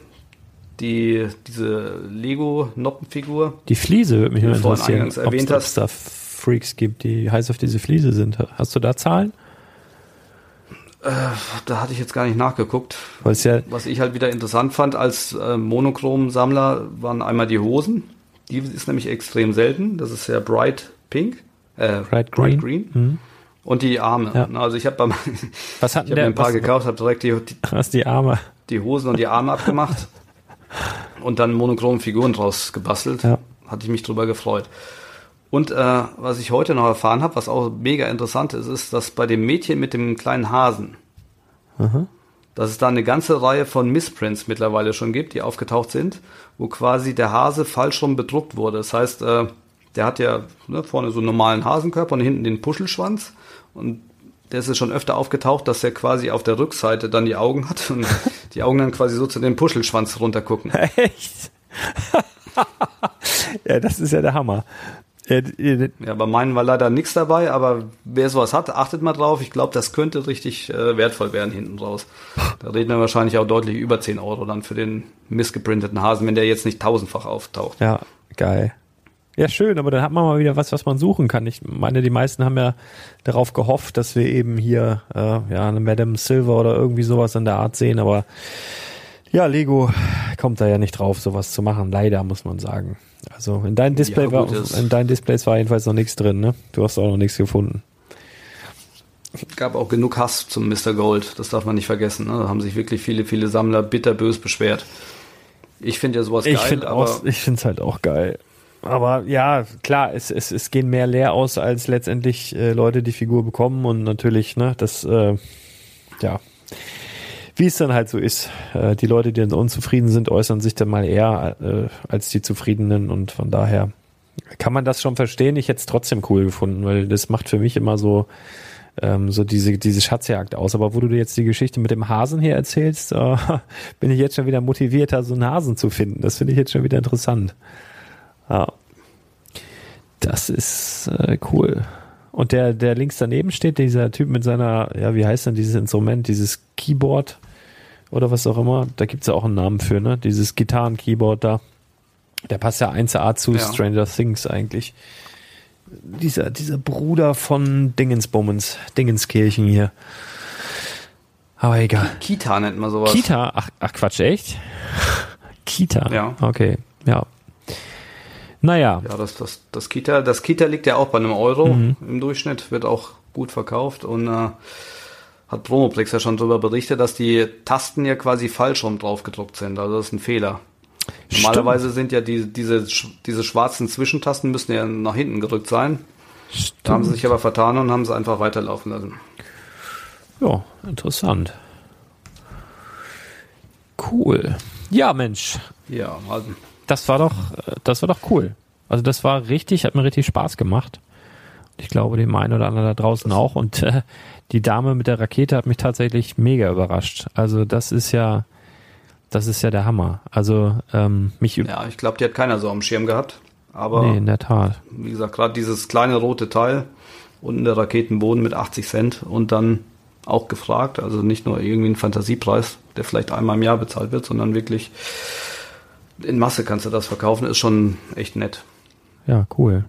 Speaker 2: Die, diese Lego-Noppenfigur.
Speaker 1: Die Fliese würde mich interessieren, ob es da Freaks gibt, die heiß auf diese Fliese sind. Hast du da Zahlen?
Speaker 2: Äh, da hatte ich jetzt gar nicht nachgeguckt. Ja Was ich halt wieder interessant fand als äh, Monochrom-Sammler waren einmal die Hosen. Die ist nämlich extrem selten. Das ist ja Bright Pink.
Speaker 1: Äh, Bright Green. Bright Green. Mhm.
Speaker 2: Und die Arme. Ja. Also ich habe beim
Speaker 1: was hat
Speaker 2: ich hab mir ein paar was, gekauft, habe direkt die, die,
Speaker 1: was die Arme,
Speaker 2: die Hosen und die Arme abgemacht und dann monochrome Figuren draus gebastelt. Ja. Hatte ich mich drüber gefreut. Und äh, was ich heute noch erfahren habe, was auch mega interessant ist, ist, dass bei dem Mädchen mit dem kleinen Hasen, mhm. dass es da eine ganze Reihe von Missprints mittlerweile schon gibt, die aufgetaucht sind, wo quasi der Hase falsch rum bedruckt wurde. Das heißt, äh, der hat ja ne, vorne so einen normalen Hasenkörper und hinten den Puschelschwanz. Und der ist schon öfter aufgetaucht, dass er quasi auf der Rückseite dann die Augen hat und die Augen dann quasi so zu dem Puschelschwanz runtergucken.
Speaker 1: Echt? ja, das ist ja der Hammer.
Speaker 2: Ja, bei meinen war leider nichts dabei, aber wer sowas hat, achtet mal drauf. Ich glaube, das könnte richtig äh, wertvoll werden hinten raus. Da reden wir wahrscheinlich auch deutlich über 10 Euro dann für den missgeprinteten Hasen, wenn der jetzt nicht tausendfach auftaucht.
Speaker 1: Ja, geil. Ja, schön, aber dann hat man mal wieder was, was man suchen kann. Ich meine, die meisten haben ja darauf gehofft, dass wir eben hier äh, ja eine Madame Silver oder irgendwie sowas in der Art sehen, aber Ja, Lego kommt da ja nicht drauf, sowas zu machen. Leider, muss man sagen. Also in deinem Display
Speaker 2: Ja,
Speaker 1: war, in deinen Displays war jedenfalls noch nichts drin, ne? Du hast auch noch nichts gefunden.
Speaker 2: gab auch genug Hass zum Mr. Gold, das darf man nicht vergessen. Ne? Da haben sich wirklich viele, viele Sammler bitterbös beschwert. Ich finde ja sowas
Speaker 1: Ich
Speaker 2: geil, aber
Speaker 1: auch, ich finde es halt auch geil. Aber ja, klar, es, es, es gehen mehr leer aus, als letztendlich äh, Leute die Figur bekommen und natürlich, ne, das, äh, ja, wie es dann halt so ist. Äh, die Leute, die dann unzufrieden sind, äußern sich dann mal eher äh, als die Zufriedenen und von daher kann man das schon verstehen. Ich hätte es trotzdem cool gefunden, weil das macht für mich immer so ähm, so diese diese Schatzjagd aus. Aber wo du dir jetzt die Geschichte mit dem Hasen hier erzählst, äh, bin ich jetzt schon wieder motivierter, so einen Hasen zu finden. Das finde ich jetzt schon wieder interessant. Ja. Das ist äh, cool. Und der, der links daneben steht, dieser Typ mit seiner, ja, wie heißt denn dieses Instrument, dieses Keyboard oder was auch immer, da gibt's ja auch einen Namen für, ne? Dieses Gitarren-Keyboard da. Der passt ja 1A zu
Speaker 2: Ja.
Speaker 1: Stranger Things eigentlich. Dieser, dieser Bruder von Dingensbummens, Dingenskirchen hier. Aber egal.
Speaker 2: Kita nennt man sowas.
Speaker 1: Kita, ach, ach Quatsch, echt? Kita.
Speaker 2: Ja.
Speaker 1: Okay, ja. Naja,
Speaker 2: Ja, das, das, das Kita, das Kita liegt ja auch bei einem Euro
Speaker 1: Mhm.
Speaker 2: im Durchschnitt, wird auch gut verkauft und äh, hat Promoplex ja schon darüber berichtet, dass die Tasten ja quasi falsch rum drauf gedruckt sind. Also das ist ein Fehler. Normalerweise sind ja die, diese, diese schwarzen Zwischentasten müssen ja nach hinten gedrückt sein. Da haben sie sich aber vertan und haben sie einfach weiterlaufen lassen.
Speaker 1: ja, interessant. Cool. Ja, Mensch,
Speaker 2: Ja, also,
Speaker 1: das war doch, das war doch cool. Also das war richtig, hat mir richtig Spaß gemacht. Ich glaube, dem einen oder anderen da draußen auch. Und äh, die Dame mit der Rakete hat mich tatsächlich mega überrascht. Also das ist ja, das ist ja der Hammer. Also ähm, mich,
Speaker 2: ja, ich glaube, die hat keiner so am Schirm gehabt. Aber
Speaker 1: nee, in der Tat.
Speaker 2: wie gesagt, gerade dieses kleine rote Teil unten der Raketenboden mit 80 Cent und dann auch gefragt, also nicht nur irgendwie ein Fantasiepreis, der vielleicht einmal im Jahr bezahlt wird, sondern wirklich in Masse kannst du das verkaufen, ist schon echt nett.
Speaker 1: Ja, cool.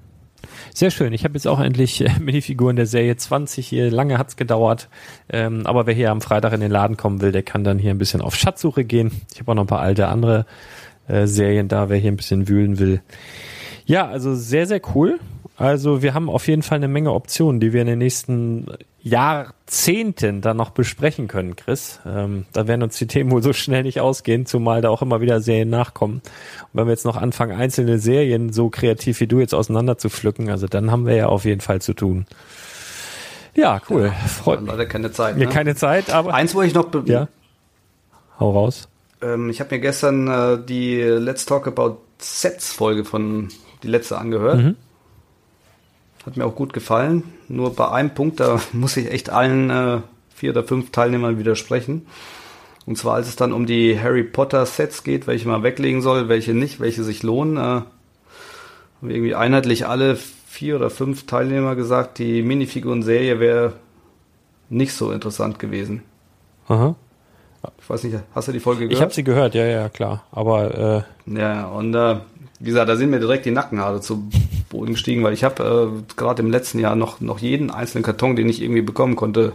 Speaker 1: Sehr schön. Ich habe jetzt auch endlich äh, Minifiguren der Serie 20 hier. Lange hat's gedauert. Ähm, aber wer hier am Freitag in den Laden kommen will, der kann dann hier ein bisschen auf Schatzsuche gehen. Ich habe auch noch ein paar alte andere äh, Serien da, wer hier ein bisschen wühlen will. Ja, also sehr, sehr cool. Also wir haben auf jeden Fall eine Menge Optionen, die wir in den nächsten Jahrzehnten dann noch besprechen können, Chris. Ähm, da werden uns die Themen wohl so schnell nicht ausgehen, zumal da auch immer wieder Serien nachkommen. Und wenn wir jetzt noch anfangen, einzelne Serien so kreativ wie du jetzt auseinander zu pflücken, also dann haben wir ja auf jeden Fall zu tun. Ja, cool. Freut mich.
Speaker 2: Leider keine Zeit.
Speaker 1: Mir
Speaker 2: Ne?
Speaker 1: keine Zeit, aber
Speaker 2: Eins wollte ich noch,
Speaker 1: ja. Hau raus.
Speaker 2: ähm, ich habe mir gestern äh, die Let's Talk About Sets Folge von die letzte angehört.
Speaker 1: Mhm.
Speaker 2: Hat mir auch gut gefallen. Nur bei einem Punkt, da muss ich echt allen äh, vier oder fünf Teilnehmern widersprechen. Und zwar, als es dann um die Harry Potter Sets geht, welche man weglegen soll, welche nicht, welche sich lohnen, äh, haben wir irgendwie einheitlich alle vier oder fünf Teilnehmer gesagt, die Minifiguren-Serie wäre nicht so interessant gewesen.
Speaker 1: Aha.
Speaker 2: Ich weiß nicht, hast du die Folge gehört?
Speaker 1: Ich habe sie gehört, ja, ja, klar. Aber äh,
Speaker 2: Ja, und äh, wie gesagt, da sind mir direkt die Nackenhaare zu Boden gestiegen, weil ich habe äh, gerade im letzten Jahr noch, noch jeden einzelnen Karton, den ich irgendwie bekommen konnte,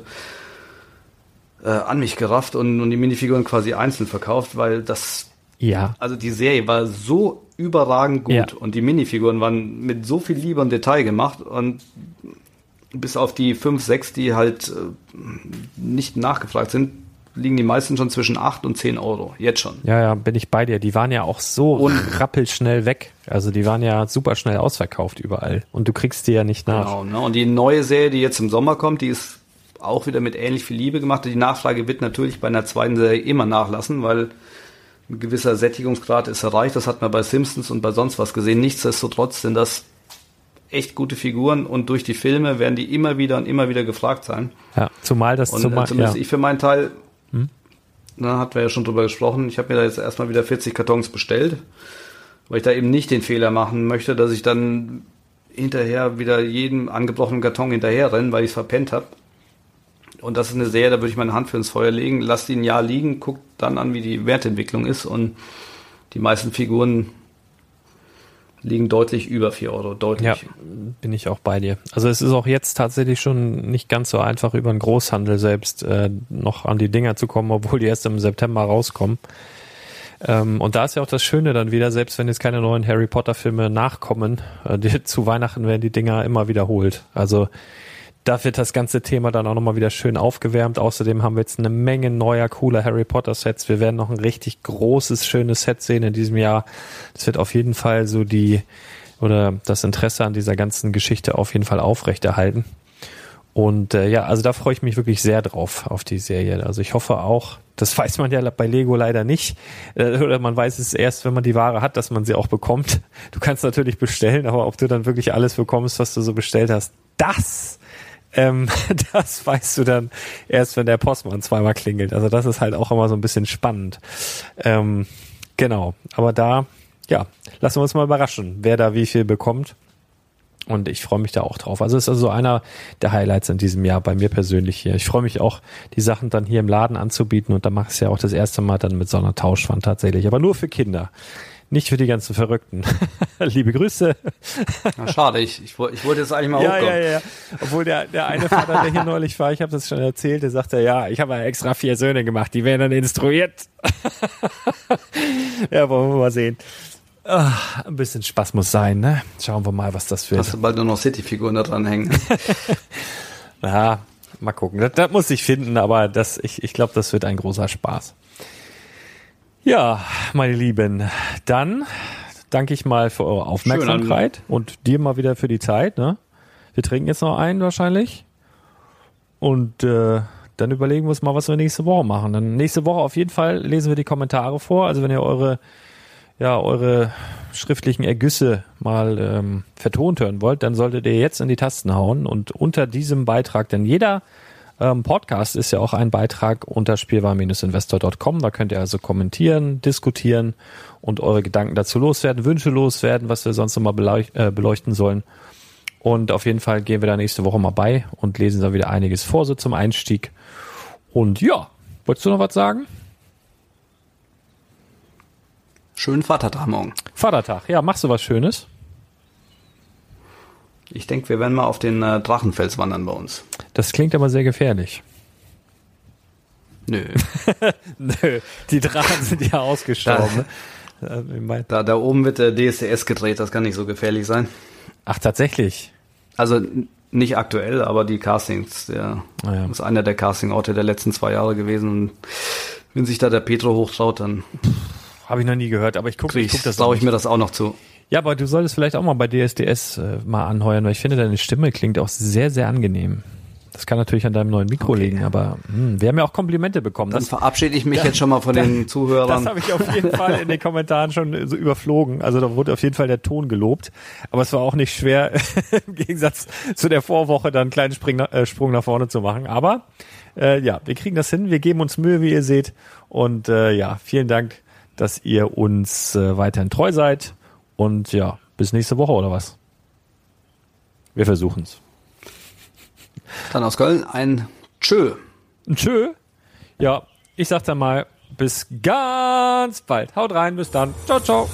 Speaker 2: äh, an mich gerafft und, und die Minifiguren quasi einzeln verkauft, weil das,
Speaker 1: ja,
Speaker 2: also die Serie war so überragend gut
Speaker 1: Ja.
Speaker 2: und die Minifiguren waren mit so viel Liebe und Detail gemacht und bis auf die 5, 6, die halt äh, nicht nachgefragt sind, liegen die meisten schon zwischen 8 und 10 Euro. Jetzt schon.
Speaker 1: ja, ja, bin ich bei dir. Die waren ja auch so
Speaker 2: Und-
Speaker 1: rappelschnell weg. Also die waren ja super schnell ausverkauft überall. Und du kriegst die ja nicht nach.
Speaker 2: Genau, ne? Und die neue Serie, die jetzt im Sommer kommt, die ist auch wieder mit ähnlich viel Liebe gemacht. Die Nachfrage wird natürlich bei einer zweiten Serie immer nachlassen, weil ein gewisser Sättigungsgrad ist erreicht. Das hat man bei Simpsons und bei sonst was gesehen. Nichtsdestotrotz sind das echt gute Figuren und durch die Filme werden die immer wieder und immer wieder gefragt sein.
Speaker 1: Ja, zumal das
Speaker 2: Und
Speaker 1: zumal,
Speaker 2: äh, zumindest
Speaker 1: ja.
Speaker 2: ich für meinen Teil, da hatten wir ja schon drüber gesprochen, ich habe mir da jetzt erstmal wieder 40 Kartons bestellt, weil ich da eben nicht den Fehler machen möchte, dass ich dann hinterher wieder jedem angebrochenen Karton hinterher renne, weil ich es verpennt habe. Und das ist eine Serie, da würde ich meine Hand für ins Feuer legen, lass die ein Jahr liegen, guck dann an, wie die Wertentwicklung ist. Und die meisten Figuren liegen deutlich über 4 Euro, deutlich.
Speaker 1: Ja, bin ich auch bei dir. Also es ist auch jetzt tatsächlich schon nicht ganz so einfach über den Großhandel selbst äh, noch an die Dinger zu kommen, obwohl die erst im September rauskommen. Ähm, und da ist ja auch das Schöne dann wieder, selbst wenn jetzt keine neuen Harry Potter Filme nachkommen, äh, die, zu Weihnachten werden die Dinger immer wiederholt. Also da wird das ganze Thema dann auch nochmal wieder schön aufgewärmt. Außerdem haben wir jetzt eine Menge neuer, cooler Harry Potter Sets. Wir werden noch ein richtig großes, schönes Set sehen in diesem Jahr. Das wird auf jeden Fall so die, oder das Interesse an dieser ganzen Geschichte auf jeden Fall aufrechterhalten. Und äh, ja, also da freue ich mich wirklich sehr drauf auf die Serie. Also ich hoffe auch, das weiß man ja bei Lego leider nicht, äh, oder man weiß es erst, wenn man die Ware hat, dass man sie auch bekommt. Du kannst natürlich bestellen, aber ob du dann wirklich alles bekommst, was du so bestellt hast, das ähm, das weißt du dann erst, wenn der Postmann zweimal klingelt. Also das ist halt auch immer so ein bisschen spannend. Ähm, genau, aber da, ja, lassen wir uns mal überraschen, wer da wie viel bekommt. Und ich freue mich da auch drauf. Also es ist also einer der Highlights in diesem Jahr bei mir persönlich hier. Ich freue mich auch, die Sachen dann hier im Laden anzubieten. Und da mache ich es ja auch das erste Mal dann mit so einer Tauschwand tatsächlich. Aber nur für Kinder. Nicht für die ganzen Verrückten. Liebe Grüße.
Speaker 2: Na, schade, ich, ich, ich wollte jetzt eigentlich mal
Speaker 1: ja,
Speaker 2: hochkommen.
Speaker 1: Ja, ja. Obwohl der, der eine Vater, der hier neulich war, ich habe das schon erzählt, der sagte, ja, ich habe extra vier Söhne gemacht, die werden dann instruiert. ja, wollen wir mal sehen. Ach, ein bisschen Spaß muss sein, ne? Schauen wir mal, was das wird.
Speaker 2: Hast du bald nur noch City-Figuren da dran hängen?
Speaker 1: ja, mal gucken. Das, das muss ich finden, aber das, ich, ich glaube, das wird ein großer Spaß. Ja, meine Lieben, dann danke ich mal für eure Aufmerksamkeit und dir mal wieder für die Zeit. Ne? Wir trinken jetzt noch einen wahrscheinlich und äh, dann überlegen wir uns mal, was wir nächste Woche machen. Dann nächste Woche auf jeden Fall lesen wir die Kommentare vor. Also wenn ihr eure ja eure schriftlichen Ergüsse mal ähm, vertont hören wollt, dann solltet ihr jetzt in die Tasten hauen und unter diesem Beitrag, denn jeder ähm, Podcast ist ja auch ein Beitrag unter spielwaren-investor.com. Da könnt ihr also kommentieren, diskutieren und eure Gedanken dazu loswerden, Wünsche loswerden, was wir sonst nochmal beleucht, äh, beleuchten sollen. Und auf jeden Fall gehen wir da nächste Woche mal bei und lesen da wieder einiges vor, so zum Einstieg. Und ja, wolltest du noch was sagen?
Speaker 2: Schönen Vatertag morgen.
Speaker 1: Vatertag, ja, machst du was Schönes?
Speaker 2: Ich denke, wir werden mal auf den äh, Drachenfels wandern bei uns.
Speaker 1: Das klingt aber sehr gefährlich.
Speaker 2: Nö.
Speaker 1: Nö, die Drachen sind ja ausgestorben.
Speaker 2: Da, ne? da, da oben wird der DSDS gedreht, das kann nicht so gefährlich sein.
Speaker 1: Ach, tatsächlich?
Speaker 2: Also nicht aktuell, aber die Castings, der ah, ja. ist einer der Castingorte der letzten zwei Jahre gewesen. Und wenn sich da der Petro hochtraut, dann
Speaker 1: habe ich noch nie gehört, aber ich gucke,
Speaker 2: ich guck das. Traue ich mir das auch noch zu.
Speaker 1: Ja, aber du solltest vielleicht auch mal bei DSDS äh, mal anheuern, weil ich finde, deine Stimme klingt auch sehr, sehr angenehm. Das kann natürlich an deinem neuen Mikro okay. liegen, aber mh, hm, wir haben ja auch Komplimente bekommen.
Speaker 2: Dann das, verabschiede ich mich da, jetzt schon mal von da, den Zuhörern.
Speaker 1: Das habe ich auf jeden Fall in den Kommentaren schon so überflogen. Also da wurde auf jeden Fall der Ton gelobt. Aber es war auch nicht schwer, im Gegensatz zu der Vorwoche dann einen kleinen Spring, äh, Sprung nach vorne zu machen. Aber äh, ja, wir kriegen das hin. Wir geben uns Mühe, wie ihr seht. Und äh, ja, vielen Dank, dass ihr uns äh, weiterhin treu seid. Und ja, bis nächste Woche oder was? Wir versuchen's.
Speaker 2: Dann aus Köln ein Tschö.
Speaker 1: Ein Tschö? Ja, ich sag dann mal bis ganz bald. Haut rein, bis dann. Ciao, ciao.